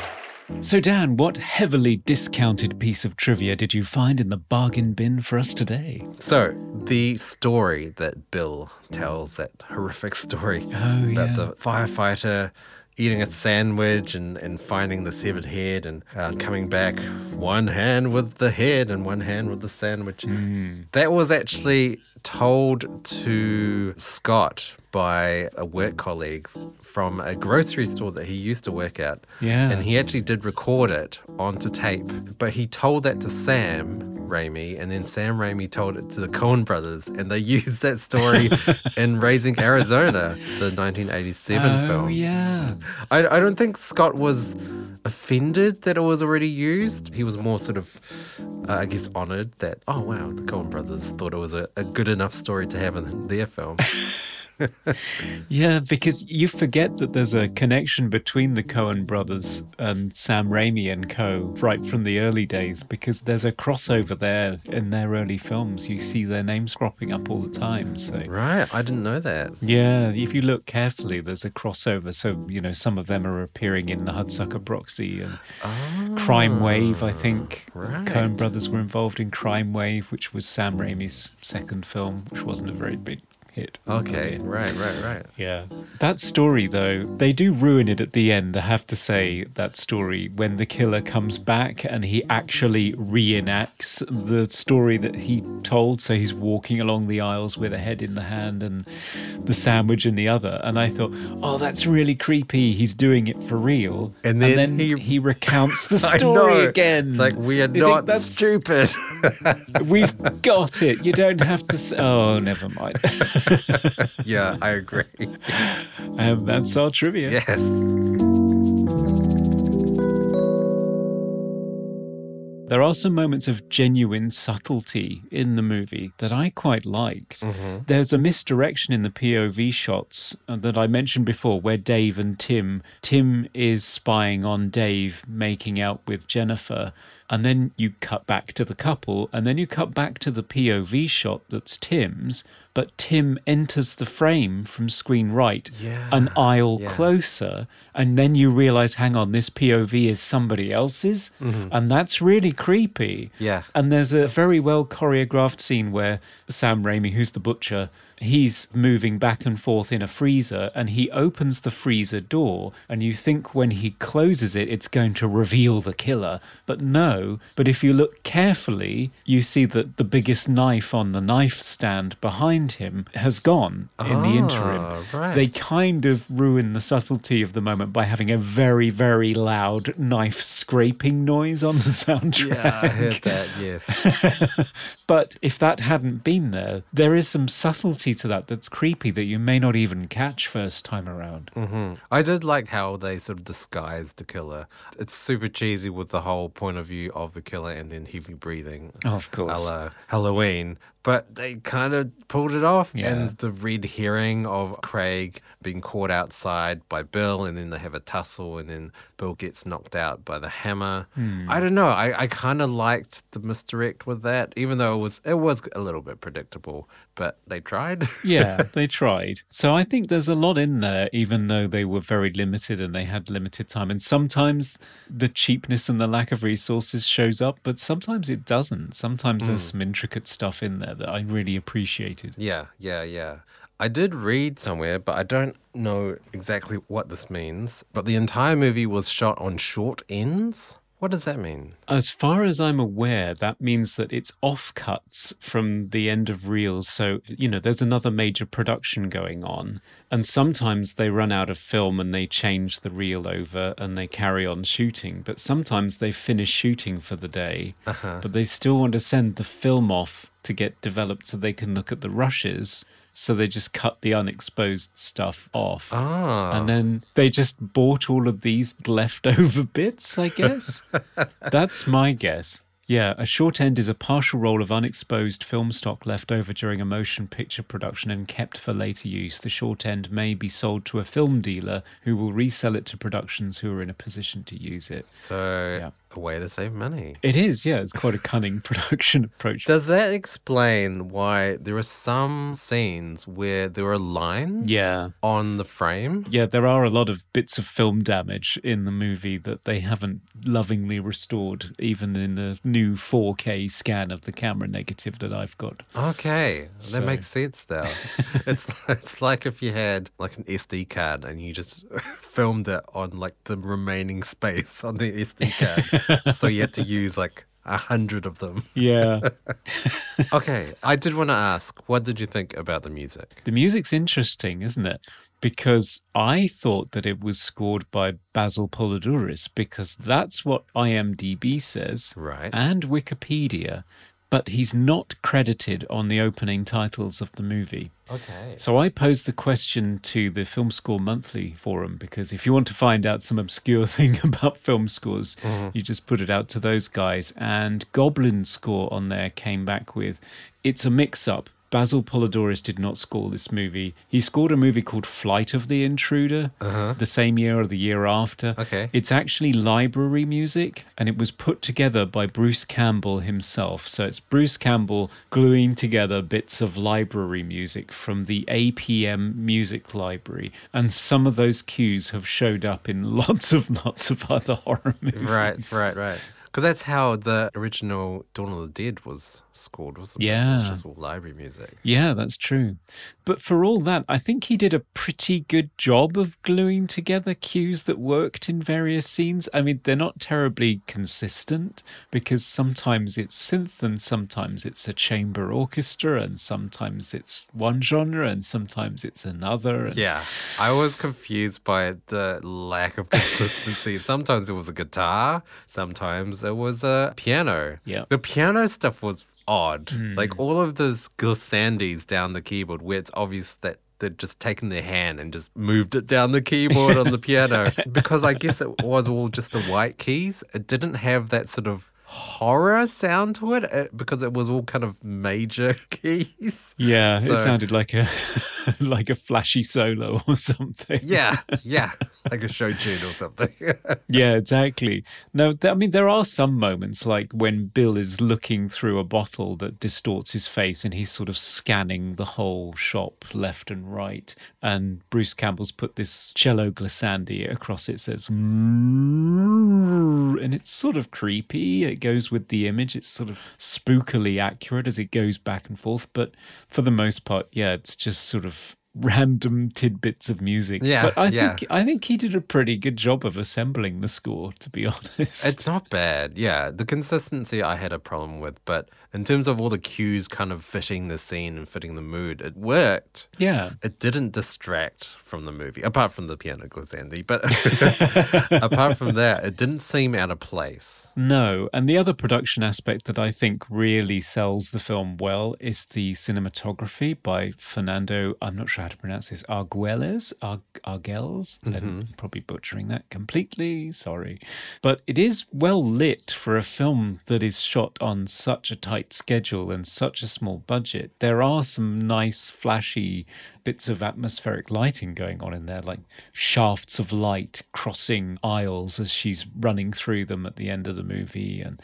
So, Dan, what heavily discounted piece of trivia did you find in the bargain bin for us today? So, the story that Bill tells, that horrific story Oh, yeah. that the firefighter eating a sandwich and, and finding the severed head and uh, coming back one hand with the head and one hand with the sandwich. Hmm. That was actually told to Scott by a work colleague from a grocery store that he used to work at. Yeah. And he actually did record it onto tape, but he told that to Sam Raimi, and then Sam Raimi told it to the Coen brothers, and they [LAUGHS] used that story [LAUGHS] in Raising Arizona, the 1987 oh, film. yeah. I, I don't think Scott was offended that it was already used. He was more sort of, uh, I guess, honored that, oh, wow, the Coen brothers thought it was a, a good enough story to have in their film. [LAUGHS] Yeah, because you forget that there's a connection between the Coen brothers and Sam Raimi and co. right from the early days because there's a crossover there in their early films. You see their names cropping up all the time. So right? I didn't know that. yeah, if you look carefully, there's a crossover. So you know some of them are appearing in the Hudsucker Proxy and Crime Wave. I think ah, right. Coen brothers were involved in Crime Wave, which was Sam Raimi's second film, which wasn't a very big hit. Okay, right, right, right. Yeah. That story, though, they do ruin it at the end. I have to say, that story, when the killer comes back and he actually reenacts the story that he told. So he's walking along the aisles with a head in the hand and the sandwich in the other. And I thought, oh, that's really creepy. He's doing it for real. And then he, he- recounts the [LAUGHS] story again. It's like we are You not that's- stupid. [LAUGHS] We've got it. You don't have to. s oh, never mind. [LAUGHS] [LAUGHS] yeah, I agree. and that's our trivia. Yes. There are some moments of genuine subtlety in the movie that I quite liked. There's a misdirection in the POV shots uh, that I mentioned before, where Dave and Tim, Tim is spying on Dave making out with Jennifer. And then you cut back to the couple, and then you cut back to the POV shot that's Tim's, but Tim enters the frame from screen right, an aisle yeah. closer, and then you realize, hang on, this POV is somebody else's, mm-hmm. and that's really creepy. Yeah. And there's a very well choreographed scene where Sam Raimi, who's the butcher, he's moving back and forth in a freezer and he opens the freezer door and you think when he closes it it's going to reveal the killer but no but if you look carefully you see that the biggest knife on the knife stand behind him has gone in the interim Ah, right. they kind of ruin the subtlety of the moment by having a very very loud knife scraping noise on the [LAUGHS] soundtrack Yeah, I heard that. Yes. [LAUGHS] but if that hadn't been there, there is some subtlety to that that's creepy that you may not even catch first time around. I did like how they sort of disguised the killer. It's super cheesy with the whole point of view of the killer and then heavy breathing. Oh, of course. Halloween. But they kind of pulled it off. Yeah. And the red herring of Craig being caught outside by Bill, and then they have a tussle, and then Bill gets knocked out by the hammer. Hmm. I don't know. I, I kind of liked the misdirect with that, even though it was it was a little bit predictable. But they tried. [LAUGHS] yeah, they tried. So I think there's a lot in there, even though they were very limited and they had limited time. And sometimes the cheapness and the lack of resources shows up, but sometimes it doesn't. Sometimes there's hmm. some intricate stuff in there that I really appreciated. Yeah, yeah, yeah. I did read somewhere, but I don't know exactly what this means. But the entire movie was shot on short ends. What does that mean? As far as I'm aware, that means that it's offcuts from the end of reels. So, you know, there's another major production going on. And sometimes they run out of film and they change the reel over and they carry on shooting. But sometimes they finish shooting for the day, uh-huh. but they still want to send the film off to get developed so they can look at the rushes. So they just cut the unexposed stuff off. Ah, And then they just bought all of these leftover [LAUGHS] bits, I guess. That's my guess. Yeah, a short end is a partial roll of unexposed film stock left over during a motion picture production and kept for later use. The short end may be sold to a film dealer who will resell it to productions who are in a position to use it. So, Yeah. A way to save money. It is, yeah, it's quite a cunning [LAUGHS] production approach. Does that explain why there are some scenes where there are lines Yeah. on the frame? Yeah, there are a lot of bits of film damage in the movie that they haven't lovingly restored, even in the new 4K scan of the camera negative that I've got. Okay, that makes sense now. [LAUGHS] it's it's like if you had like an SD card and you just [LAUGHS] filmed it on like the remaining space on the SD card, [LAUGHS] so you had to use like a hundred of them. Yeah. [LAUGHS] Okay, I did want to ask, what did you think about the music? The music's interesting, isn't it? Because I thought that it was scored by Basil Poledouris because that's what IMDb says Right. and Wikipedia, but he's not credited on the opening titles of the movie. Okay. So I posed the question to the Film Score Monthly forum because if you want to find out some obscure [LAUGHS] thing about film scores, mm-hmm. you just put it out to those guys. And Goblin Score on there came back with it's a mix up. Basil Poledouris did not score this movie. He scored a movie called Flight of the Intruder uh-huh. the same year or the year after. Okay. It's actually library music and it was put together by Bruce Campbell himself. So it's Bruce Campbell gluing together bits of library music from the APM music library. And some of those cues have showed up in [LAUGHS] lots of lots of other horror movies. Right, right, right. Because that's how the original Dawn of the Dead was scored, wasn't? It Yeah. was just all library music. Yeah, that's true. But for all that, I think he did a pretty good job of gluing together cues that worked in various scenes. I mean, they're not terribly consistent because sometimes it's synth and sometimes it's a chamber orchestra and sometimes it's one genre and sometimes it's another. and- Yeah, I was confused by the lack of [LAUGHS] consistency. sometimes it was a guitar, sometimes it was a piano. Yeah. The piano stuff was odd. Hmm. Like all of those glissandes down the keyboard where it's obvious that they'd just taken their hand and just moved it down the keyboard on the [LAUGHS] piano. Because I guess it was all just the white keys. It didn't have that sort of horror sound to it uh, because it was all kind of major [LAUGHS] keys. Yeah, So- it sounded like a [LAUGHS] like a flashy solo or [LAUGHS] something. Yeah, yeah, like a show tune or something. Yeah, exactly. No, th- I mean there are some moments like when Bill is looking through a bottle that distorts his face, and he's sort of scanning the whole shop left and right. And Bruce Campbell's put this cello glissandi across it, says, and it's sort of creepy. It goes with the image. It's sort of spookily accurate as it goes back and forth. But for the most part, yeah, it's just sort of random tidbits of music. Yeah, but I yeah. think I think he did a pretty good job of assembling the score, to be [LAUGHS] honest. It's not bad. Yeah, the consistency I had a problem with, but in terms of all the cues kind of fitting the scene and fitting the mood, it worked. yeah. It didn't distract from the movie, apart from the piano glissandi. But [LAUGHS] [LAUGHS] apart from that, it didn't seem out of place. No, and the other production aspect that I think really sells the film well is the cinematography by Fernando. I'm not sure how to pronounce this. Arguelles, Ar- Argels. I'm mm-hmm. probably butchering that completely. Sorry, but it is well lit for a film that is shot on such a tight schedule and such a small budget. There are some nice, flashy bits of atmospheric lighting going on in there, like shafts of light crossing aisles as she's running through them at the end of the movie, and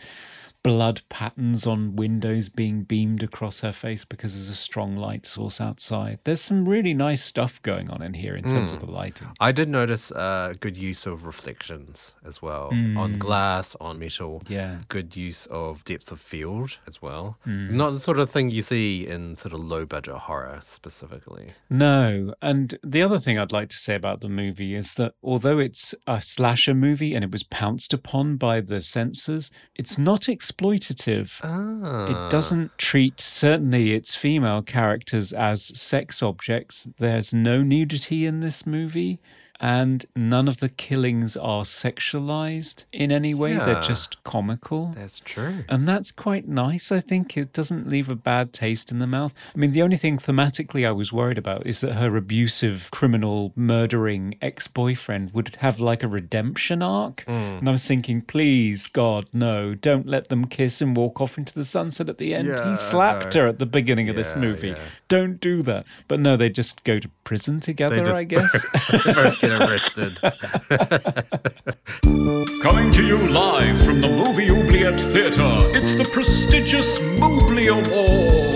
blood patterns on windows being beamed across her face because there's a strong light source outside. There's some really nice stuff going on in here in terms of hmm. the lighting. I did notice uh, good use of reflections as well on hmm. glass, on metal. Yeah. Good use of depth of field as well. Hmm. Not the sort of thing you see in sort of low budget horror specifically. No. And the other thing I'd like to say about the movie is that although it's a slasher movie and it was pounced upon by the censors, it's not exploitative. Ah. It doesn't treat certainly its female characters as sex objects. There's no nudity in this movie. And none of the killings are sexualized in any way. They're just comical. That's true. And that's quite nice, I think. It doesn't leave a bad taste in the mouth. I mean, the only thing thematically I was worried about is that her abusive, criminal, murdering ex boyfriend would have like a redemption arc. And I was thinking, please, God, no, don't let them kiss and walk off into the sunset at the end. Yeah, he slapped her at the beginning of this movie. yeah. Don't do that. But no, they just go to prison together, I guess. [LAUGHS] [LAUGHS] Get arrested. [LAUGHS] Coming to you live from the Movie Oubliette Theatre, it's the prestigious Moobly Awards.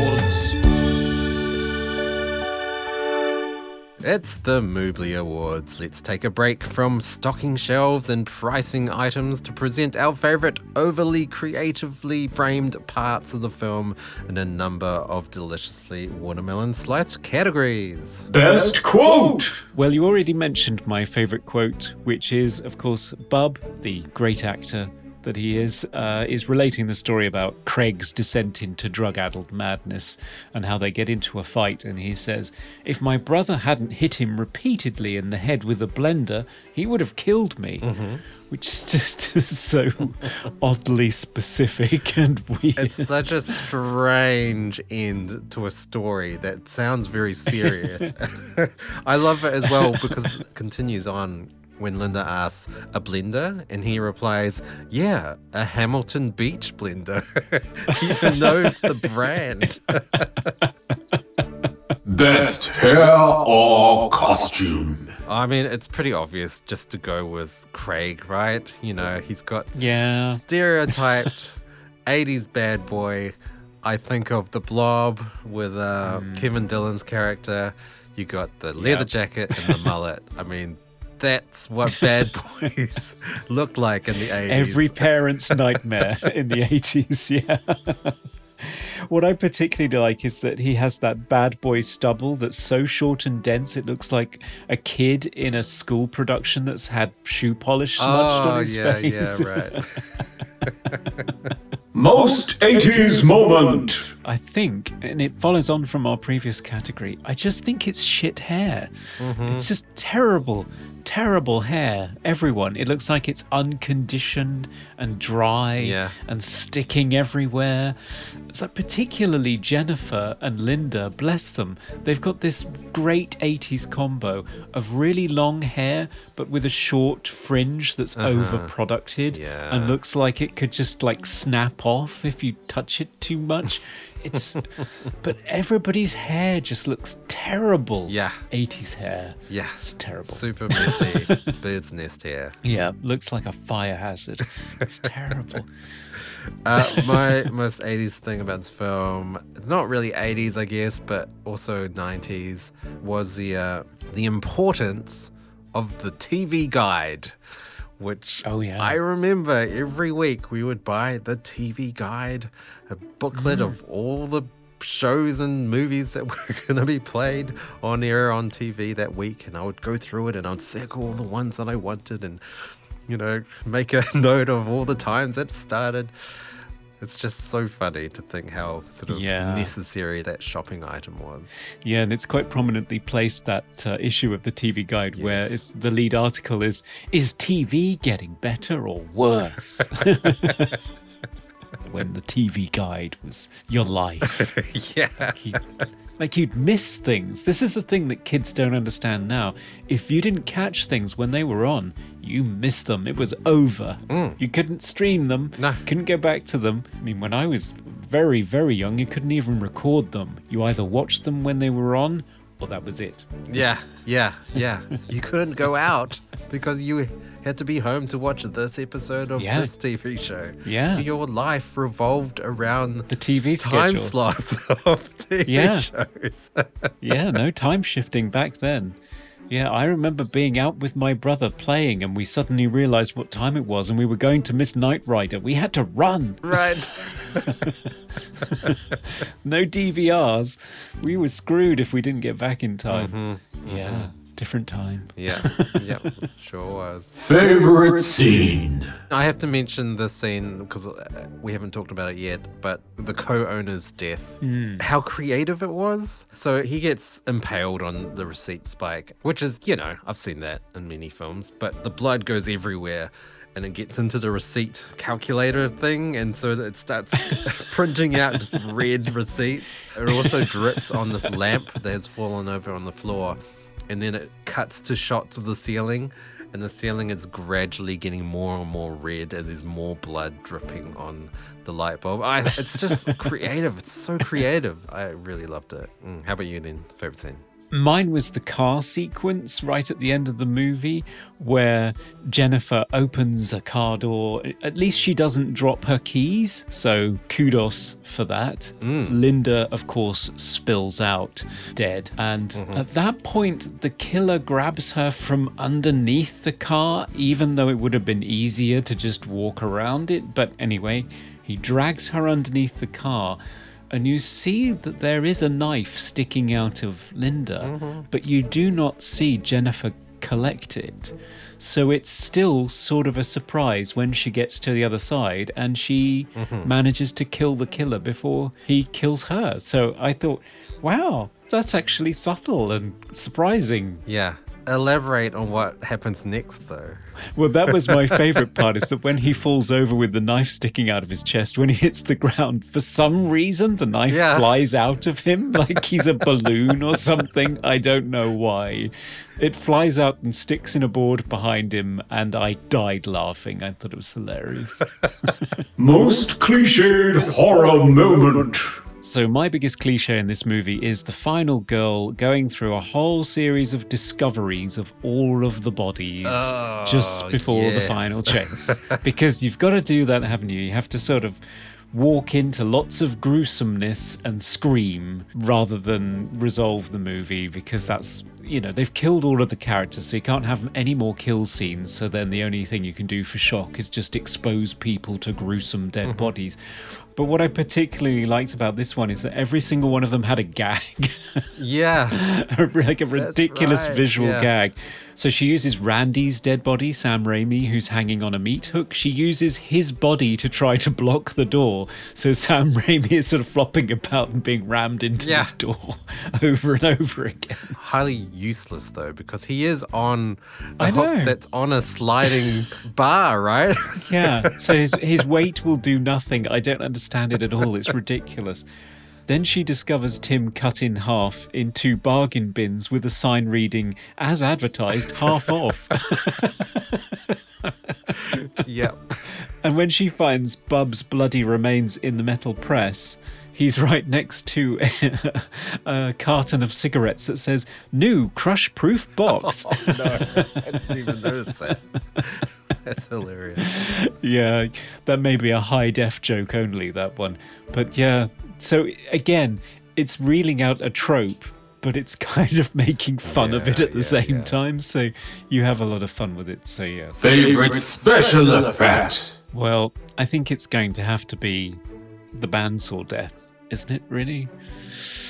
It's the Moobly Awards. Let's take a break from stocking shelves and pricing items to present our favourite overly creatively framed parts of the film in a number of deliciously watermelon sliced categories. Best quote! Well, you already mentioned my favourite quote, which is, of course, Bub, the great actor that he is, uh, is relating the story about Craig's descent into drug addled madness and how they get into a fight. And he says, If my brother hadn't hit him repeatedly in the head with a blender, he would have killed me. Which is just so [LAUGHS] oddly specific and weird. It's such a strange end to a story that sounds very serious. [LAUGHS] [LAUGHS] I love it as well because it continues on when Linda asks, a blender? And he replies, yeah, a Hamilton Beach blender. [LAUGHS] he even knows the brand. [LAUGHS] Best hair or costume? I mean, it's pretty obvious just to go with Craig, right? You know, he's got yeah. stereotyped [LAUGHS] 80s bad boy. I think of the blob with uh, Kevin Dillon's character. You got the leather Yep. jacket and the mullet. I mean, that's what [LAUGHS] bad boys looked like in the 80s. Every parent's nightmare in the 80s, yeah. what I particularly like is that he has that bad boy stubble that's so short and dense it looks like a kid in a school production that's had shoe polish smudged oh, on his yeah, face. yeah, right. [LAUGHS] Most 80s moment. I think, and it follows on from our previous category, I just think it's shit hair. Mm-hmm. It's just terrible, terrible hair. Everyone. It looks like it's unconditioned and dry Yeah. and sticking everywhere. It's like particularly Jennifer and Linda, bless them. They've got this great 80s combo of really long hair, but with a short fringe that's overproducted Uh-huh. Yeah. and looks like it could just like snap off if you touch it too much. It's, but everybody's hair just looks terrible. Yeah. 80s hair. Yeah. It's terrible. Super messy bird's nest hair. yeah, looks like a fire hazard. It's [LAUGHS] terrible. Uh, [LAUGHS] my most 80s thing about this film, it's not really 80s, I guess, but also 90s, was the uh, the importance of the TV guide, which Oh, yeah. I remember every week we would buy the TV guide, a booklet Mm. of all the shows and movies that [LAUGHS] were going to be played on air on TV that week, and I would go through it and I would circle all the ones that I wanted and you know, make a [LAUGHS] note of all the times it started. It's just so funny to think how sort of Yeah. necessary that shopping item was. Yeah, and it's quite prominently placed that uh, issue of the TV guide where Yes. it's, the lead article is Is TV getting better or worse? [LAUGHS] [LAUGHS] when the TV guide was your life. [LAUGHS] yeah. Like you'd miss things. This is the thing that kids don't understand now. If you didn't catch things when they were on, you missed them. It was over. Mm. You couldn't stream them. No. Couldn't go back to them. I mean, when I was very, very young, you couldn't even record them. You either watched them when they were on, or that was it. Yeah. Yeah. Yeah. you couldn't go out because you had to be home to watch this episode of Yeah. this TV show. Yeah. Your life revolved around The TV time schedule. slots [LAUGHS] of TV Yeah. shows. [LAUGHS] yeah, no time shifting back then. Yeah, I remember being out with my brother playing, and we suddenly realized what time it was, and we were going to miss Knight Rider. We had to run. right. [LAUGHS] No DVRs. We were screwed if we didn't get back in time. Mm-hmm. Yeah. Mm-hmm. Different time. Yeah, [LAUGHS] yeah, sure was. Favorite scene. I have to mention this scene because uh, we haven't talked about it yet, but the co-owner's death, mm. how creative it was. So he gets impaled on the receipt spike, which is, you know, I've seen that in many films, but the blood goes everywhere. And it gets into the receipt calculator thing, and so it starts [LAUGHS] [LAUGHS] printing out just red receipts. It also drips on this lamp that has fallen over on the floor, and then it cuts to shots of the ceiling, and the ceiling is gradually getting more and more red as there's more blood dripping on the light bulb. I, it's just [LAUGHS] creative. It's so creative. I really loved it. Mm, how about you then? Favorite scene? Mine was the car sequence right at the end of the movie where Jennifer opens a car door. At least she doesn't drop her keys, so kudos for that. Mm. Linda, of course, spills out dead. And mm-hmm. at that point, the killer grabs her from underneath the car, even though it would have been easier to just walk around it. But anyway, he drags her underneath the car and you see that there is a knife sticking out of Linda, mm-hmm. but you do not see Jennifer collect it. So it's still sort of a surprise when she gets to the other side and she mm-hmm. manages to kill the killer before he kills her. So I thought, wow, that's actually subtle and surprising. Yeah. Elaborate on what happens next, though. Well, that was my [LAUGHS] favorite part is that when he falls over with the knife sticking out of his chest, when he hits the ground, for some reason, the knife Yeah. flies out of him [LAUGHS] like he's a balloon or something. I don't know why. It flies out and sticks in a board behind him, and I died laughing. I thought it was hilarious. [LAUGHS] Most cliched horror moment. So, my biggest cliche in this movie is the final girl going through a whole series of discoveries of all of the bodies oh, just before the final [LAUGHS] chase. because you've got to do that, haven't you? You have to sort of walk into lots of gruesomeness and scream rather than resolve the movie because that's. You know, they've killed all of the characters, so you can't have any more kill scenes. So then the only thing you can do for shock is just expose people to gruesome dead mm-hmm. bodies. But what I particularly liked about this one is that every single one of them had a gag, Yeah. [LAUGHS] like a ridiculous right, visual yeah. gag. So she uses Randy's dead body, Sam Raimi, who's hanging on a meat hook. She uses his body to try to block the door. So Sam [LAUGHS] Raimi is sort of flopping about and being rammed into Yeah. this door [LAUGHS] over and over again. Highly useless, though, because he is on a I hook know. that's on a sliding [LAUGHS] bar, right? Yeah. So his, his weight will do nothing. I don't understand it at all. It's ridiculous. Then she discovers Tim cut in half in two bargain bins with a sign reading, as advertised, half [LAUGHS] off. yep. and when she finds Bub's bloody remains in the metal press, he's right next to [LAUGHS] a, carton of cigarettes that says, New crush proof box. [LAUGHS] Oh, no, I didn't even notice that. That's hilarious. Yeah, that may be a high def joke only, that one. But yeah, so again, it's reeling out a trope, but it's [LAUGHS] kind of making fun of it at the yeah, same yeah. time. So you have a lot of fun with it. So yeah. Favorite special effect. Well, I think it's going to have to be the bandsaw death, isn't it, really?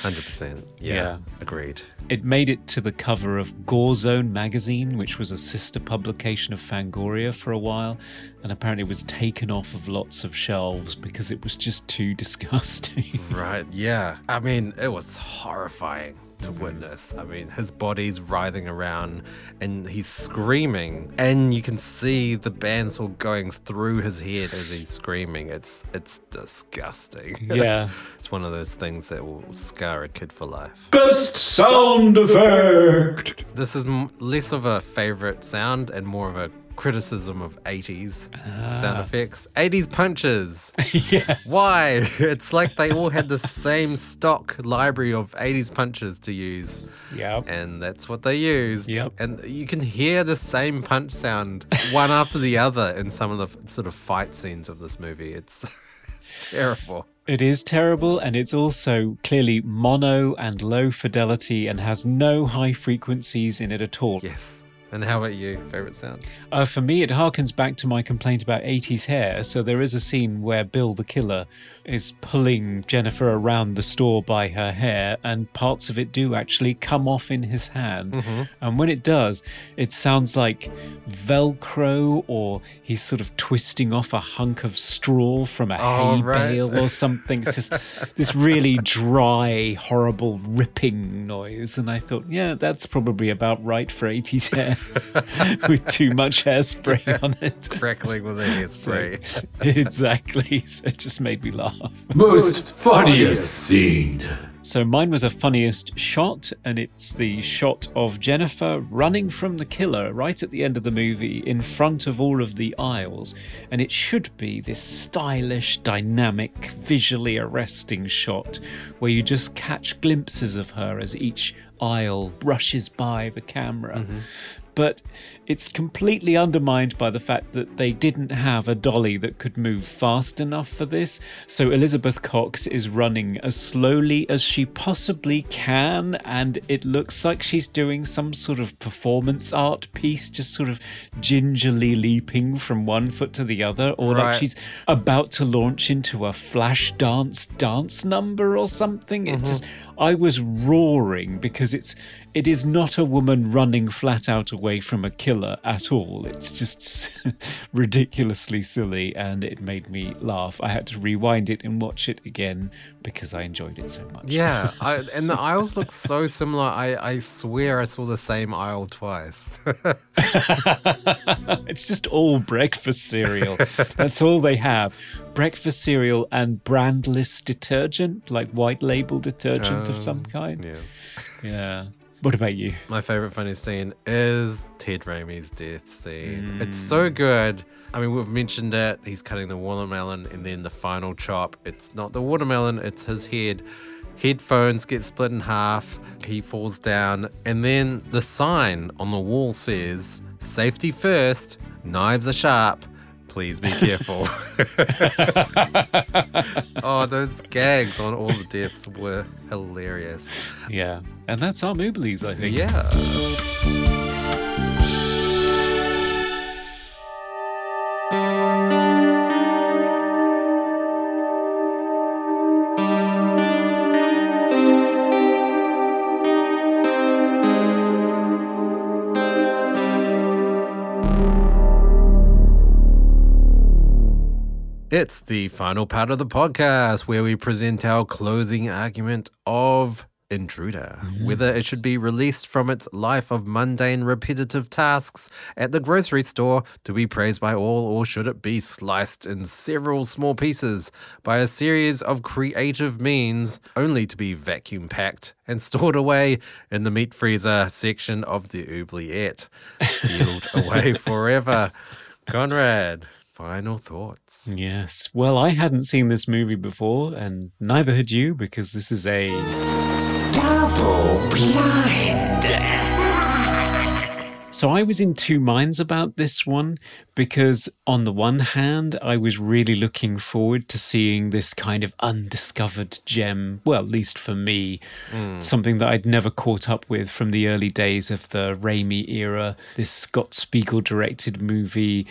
100%. Yeah. Yeah. Agreed. It made it to the cover of Gore Zone magazine, which was a sister publication of Fangoria for a while, and apparently was taken off of lots of shelves because it was just too [LAUGHS] disgusting. Right. Yeah. I mean, it was horrifying to witness. I mean, his body's writhing around and he's screaming, and you can see the bandsaw going through his head as he's screaming. It's it's disgusting. [LAUGHS] yeah. it's one of those things that will scar a kid for life. Best sound effect. This is less of a favorite sound and more of a criticism of 80s ah. sound effects. 80s punches. [LAUGHS] yes. Why? [LAUGHS] It's like they all had the same stock library of 80s punches to use. Yep. And that's what they used. Yep. And you can hear the same punch sound one [LAUGHS] after the other in some of the sort of fight scenes of this movie. It's, it's terrible. It is terrible, and it's also clearly mono and low fidelity and has no high frequencies in it at all. Yes. And how about you? Favorite sound? Uh, for me, it harkens back to my complaint about 80s hair. So there is a scene where Bill the killer is pulling Jennifer around the store by her hair, and parts of it do actually come off in his hand. And when it does, it sounds like Velcro or he's sort of twisting off a hunk of straw from a Oh, hay right. bale or something. It's just [LAUGHS] this really dry, horrible ripping noise. And I thought, yeah, that's probably about right for 80s hair [LAUGHS] with too much hairspray on it. Crackling with a hairspray. [LAUGHS] exactly. So it just made me laugh. Most funniest scene. So mine was a funniest shot, and it's the shot of Jennifer running from the killer right at the end of the movie in front of all of the aisles. And it should be this stylish, dynamic, visually arresting shot where you just catch glimpses of her as each aisle brushes by the camera. Mm-hmm. But it's completely undermined by the fact that they didn't have a dolly that could move fast enough for this. So Elizabeth Cox is running as slowly as she possibly can, and it looks like she's doing some sort of performance art piece, just sort of gingerly leaping from one foot to the other, or like she's about to launch into a flash dance dance number or something. It mm-hmm. just I was roaring because it's it is not a woman running flat out away from a killer at all. It's just [LAUGHS] ridiculously silly and it made me laugh. I had to rewind it and watch it again because I enjoyed it so much. Yeah, [LAUGHS] I, and the aisles look so similar. I, I swear I saw the same aisle twice. [LAUGHS] it's just all breakfast cereal. That's all they have. Breakfast cereal and brandless detergent, like white label detergent of some um, kind. yes. Yeah. What about you? My favorite funny scene is Ted Raimi's death scene. It's so mm. good. I mean, we've mentioned it. He's cutting the watermelon, and then the final chop. It's not the watermelon, it's his head. Headphones get split in half. He falls down, and then the sign on the wall says, Safety first, knives are sharp. Please be careful. [LAUGHS] [LAUGHS] oh, those gags on all the deaths were hilarious. Yeah. And that's our Mooblies, I think. Yeah. The final part of the podcast where we present our closing argument of Intruder, mm-hmm. whether it should be released from its life of mundane, repetitive tasks at the grocery store to be praised by all, or should it be sliced in several small pieces by a series of creative means only to be vacuum packed and stored away in the meat freezer section of the oubliette, sealed [LAUGHS] away forever? Conrad, final thoughts. Yes. Well, I hadn't seen this movie before, and neither had you, because this is a. So I was in two minds about this one because, on the one hand, I was really looking forward to seeing this kind of undiscovered gem. Well, at least for me, hmm. something that I'd never caught up with from the early days of the Raimi era. This Scott Spiegel directed movie,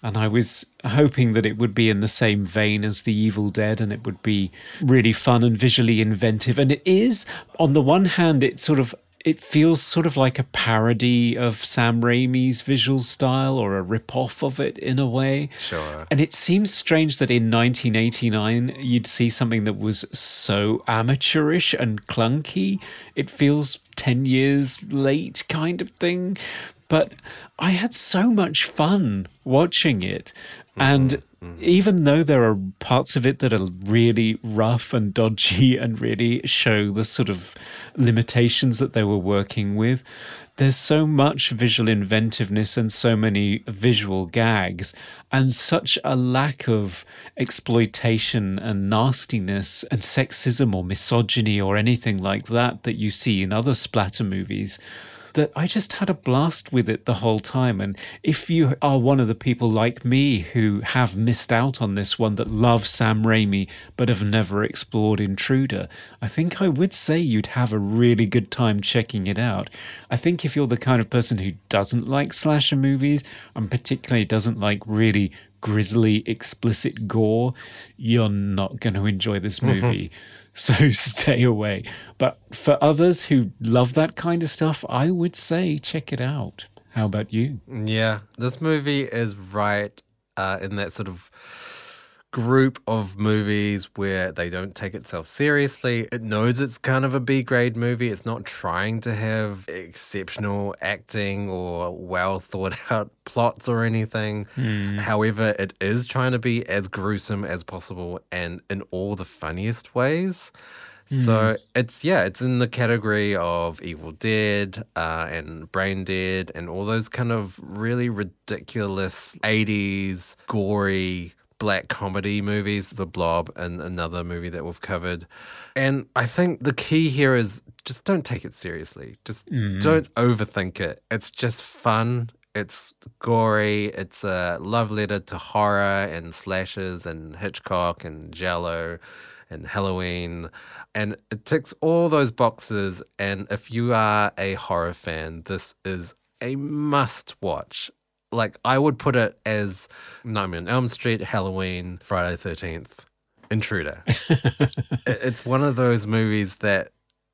and I was hoping that it would be in the same vein as The Evil Dead and it would be really fun and visually inventive. And it is. On the one hand, it sort of it feels sort of like a parody of Sam Raimi's visual style or a rip-off of it in a way. Sure. And it seems strange that in 1989 you'd see something that was so amateurish and clunky. It feels 10 years late kind of thing. But I had so much fun watching it. And mm-hmm. Mm-hmm. even though there are parts of it that are really rough and dodgy [LAUGHS] and really show the sort of limitations that they were working with, there's so much visual inventiveness and so many visual gags and such a lack of exploitation and nastiness and sexism or misogyny or anything like that that you see in other splatter movies that I just had a blast with it the whole time. And if you are one of the people like me who have missed out on this one that love Sam Raimi but have never explored Intruder, I think I would say you'd have a really good time checking it out. I think if you're the kind of person who doesn't like slasher movies and particularly doesn't like really grisly, explicit gore, you're not going to enjoy this mm-hmm. movie. So [LAUGHS] stay away. But for others who love that kind of stuff, I would say check it out. How about you? Yeah, this movie is right uh, in that sort of group of movies where they don't take itself seriously. It knows it's kind of a B grade movie. It's not trying to have exceptional acting or well thought [LAUGHS] out plots or anything. However, it is trying to be as gruesome as possible and in all the funniest ways. So it's yeah, it's in the category of Evil Dead uh, and Brain Dead and all those kind of really ridiculous '80s gory black comedy movies, The Blob, and another movie that we've covered. And I think the key here is just don't take it seriously. Just mm. don't overthink it. It's just fun. It's gory. It's a love letter to horror and slashes and Hitchcock and giallo and Halloween. And it ticks all those boxes. And if you are a horror fan, this is a must watch. Like, I would put it as Nightmare on Elm Street, Halloween, Friday the 13th, Intruder. [LAUGHS] It- it's one of those movies that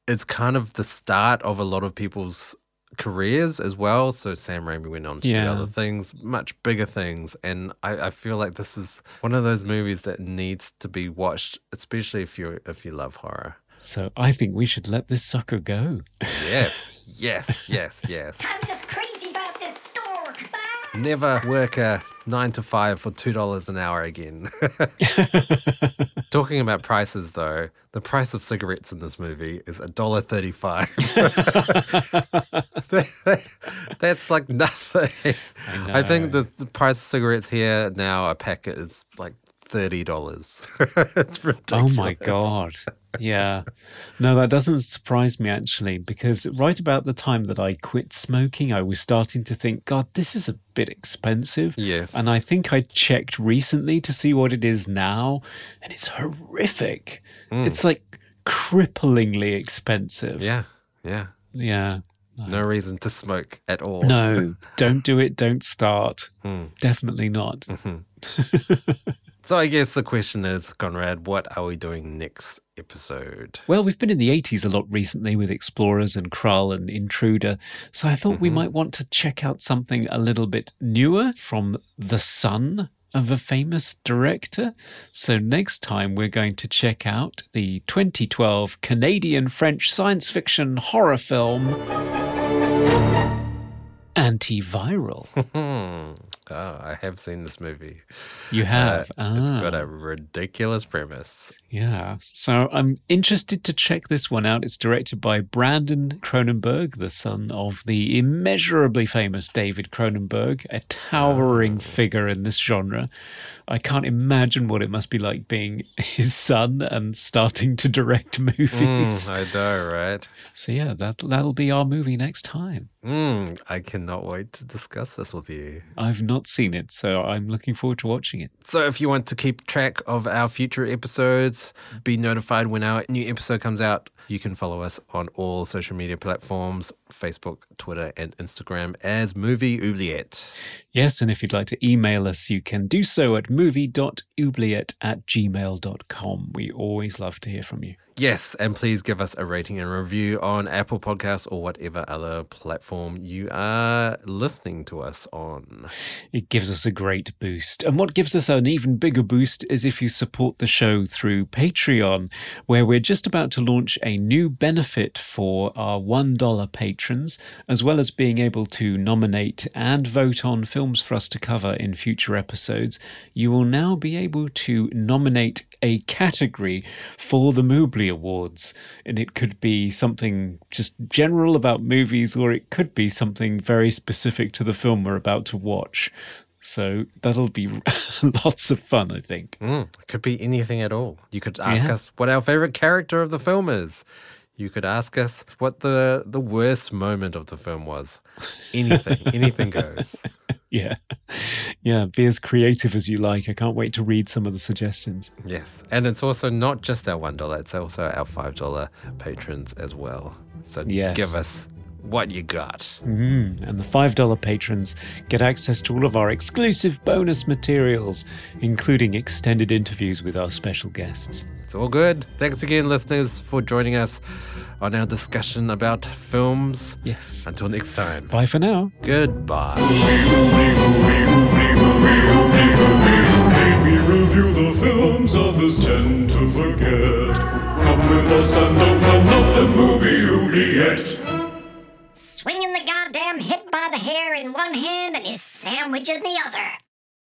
it's kind of the start of a lot of people's careers as well. So Sam Raimi went on to Yeah. do other things, much bigger things. And I, I feel like this is one of those movies that needs to be watched, especially if you if you love horror. So I think we should let this sucker go. Yes, [LAUGHS] yes, yes, yes. I'm just crazy about this store. Bye. Never work a nine to five for two dollars an hour again. [LAUGHS] Talking about prices, though, the price of cigarettes in this movie is a dollar thirty-five. [LAUGHS] [LAUGHS] That's like nothing. I, think the, the price of cigarettes here now a packet is like thirty dollars. it's Oh my God. Yeah. [LAUGHS] No, that doesn't surprise me actually, because right about the time that I quit smoking, I was starting to think, God, this is a bit expensive. Yes. And I think I checked recently to see what it is now, and it's horrific. Hmm. It's like cripplingly expensive. Yeah, yeah. Yeah. No reason to smoke at all. No, [LAUGHS] don't do it. Don't start. Hmm. Definitely not. Mm-hmm. [LAUGHS] So I guess the question is, Conrad, what are we doing next episode? Well, we've been in the 80s a lot recently with Explorers and Krull and Intruder, so I thought we mm-hmm. might want to check out something a little bit newer from the son of a famous director. So next time we're going to check out the 2012 Canadian French science fiction horror film Antiviral. [LAUGHS] Oh, I have seen this movie. You have. Uh, It's ah. got a ridiculous premise. Yeah. So I'm interested to check this one out. It's directed by Brandon Cronenberg, the son of the immeasurably famous David Cronenberg, a towering figure in this genre. I can't imagine what it must be like being [LAUGHS] his son and starting to direct [LAUGHS] movies. Mm, I know, right? So yeah, that that'll be our movie next time. Mm, I cannot wait to discuss this with you. I've not seen it, so I'm looking forward to watching it. So, if you want to keep track of our future episodes, be notified when our new episode comes out, you can follow us on all social media platforms Facebook, Twitter, and Instagram as Movie Oubliette. Yes, and if you'd like to email us, you can do so at movie.oubliette at gmail.com. We always love to hear from you. Yes, and please give us a rating and review on Apple Podcasts or whatever other platform you are listening to us on. It gives us a great boost. And what gives us an even bigger boost is if you support the show through Patreon, where we're just about to launch a new benefit for our $1 patrons, as well as being able to nominate and vote on films for us to cover in future episodes. You will now be able to nominate a category for the Moobly Awards. And it could be something just general about movies, or it could be something very specific to the film we're about to watch. So that'll be [LAUGHS] lots of fun, I think. Mm, could be anything at all. You could ask Yeah. us what our favorite character of the film is. You could ask us what the the worst moment of the film was. Anything, [LAUGHS] anything goes. Yeah. Yeah. Be as creative as you like. I can't wait to read some of the suggestions. Yes, and it's also not just our one dollar; it's also our five dollar patrons as well. So Yes. give us what you got. Mm, and the $5 patrons get access to all of our exclusive bonus materials, including extended interviews with our special guests. It's all good. Thanks again, listeners, for joining us on our discussion about films. Yes. Until next time, Bye for now. goodbye. We review the films others tend to forget. Come with us and open up the movie Oubliette. Swinging the goddamn hit by the hair in one hand and his sandwich in the other.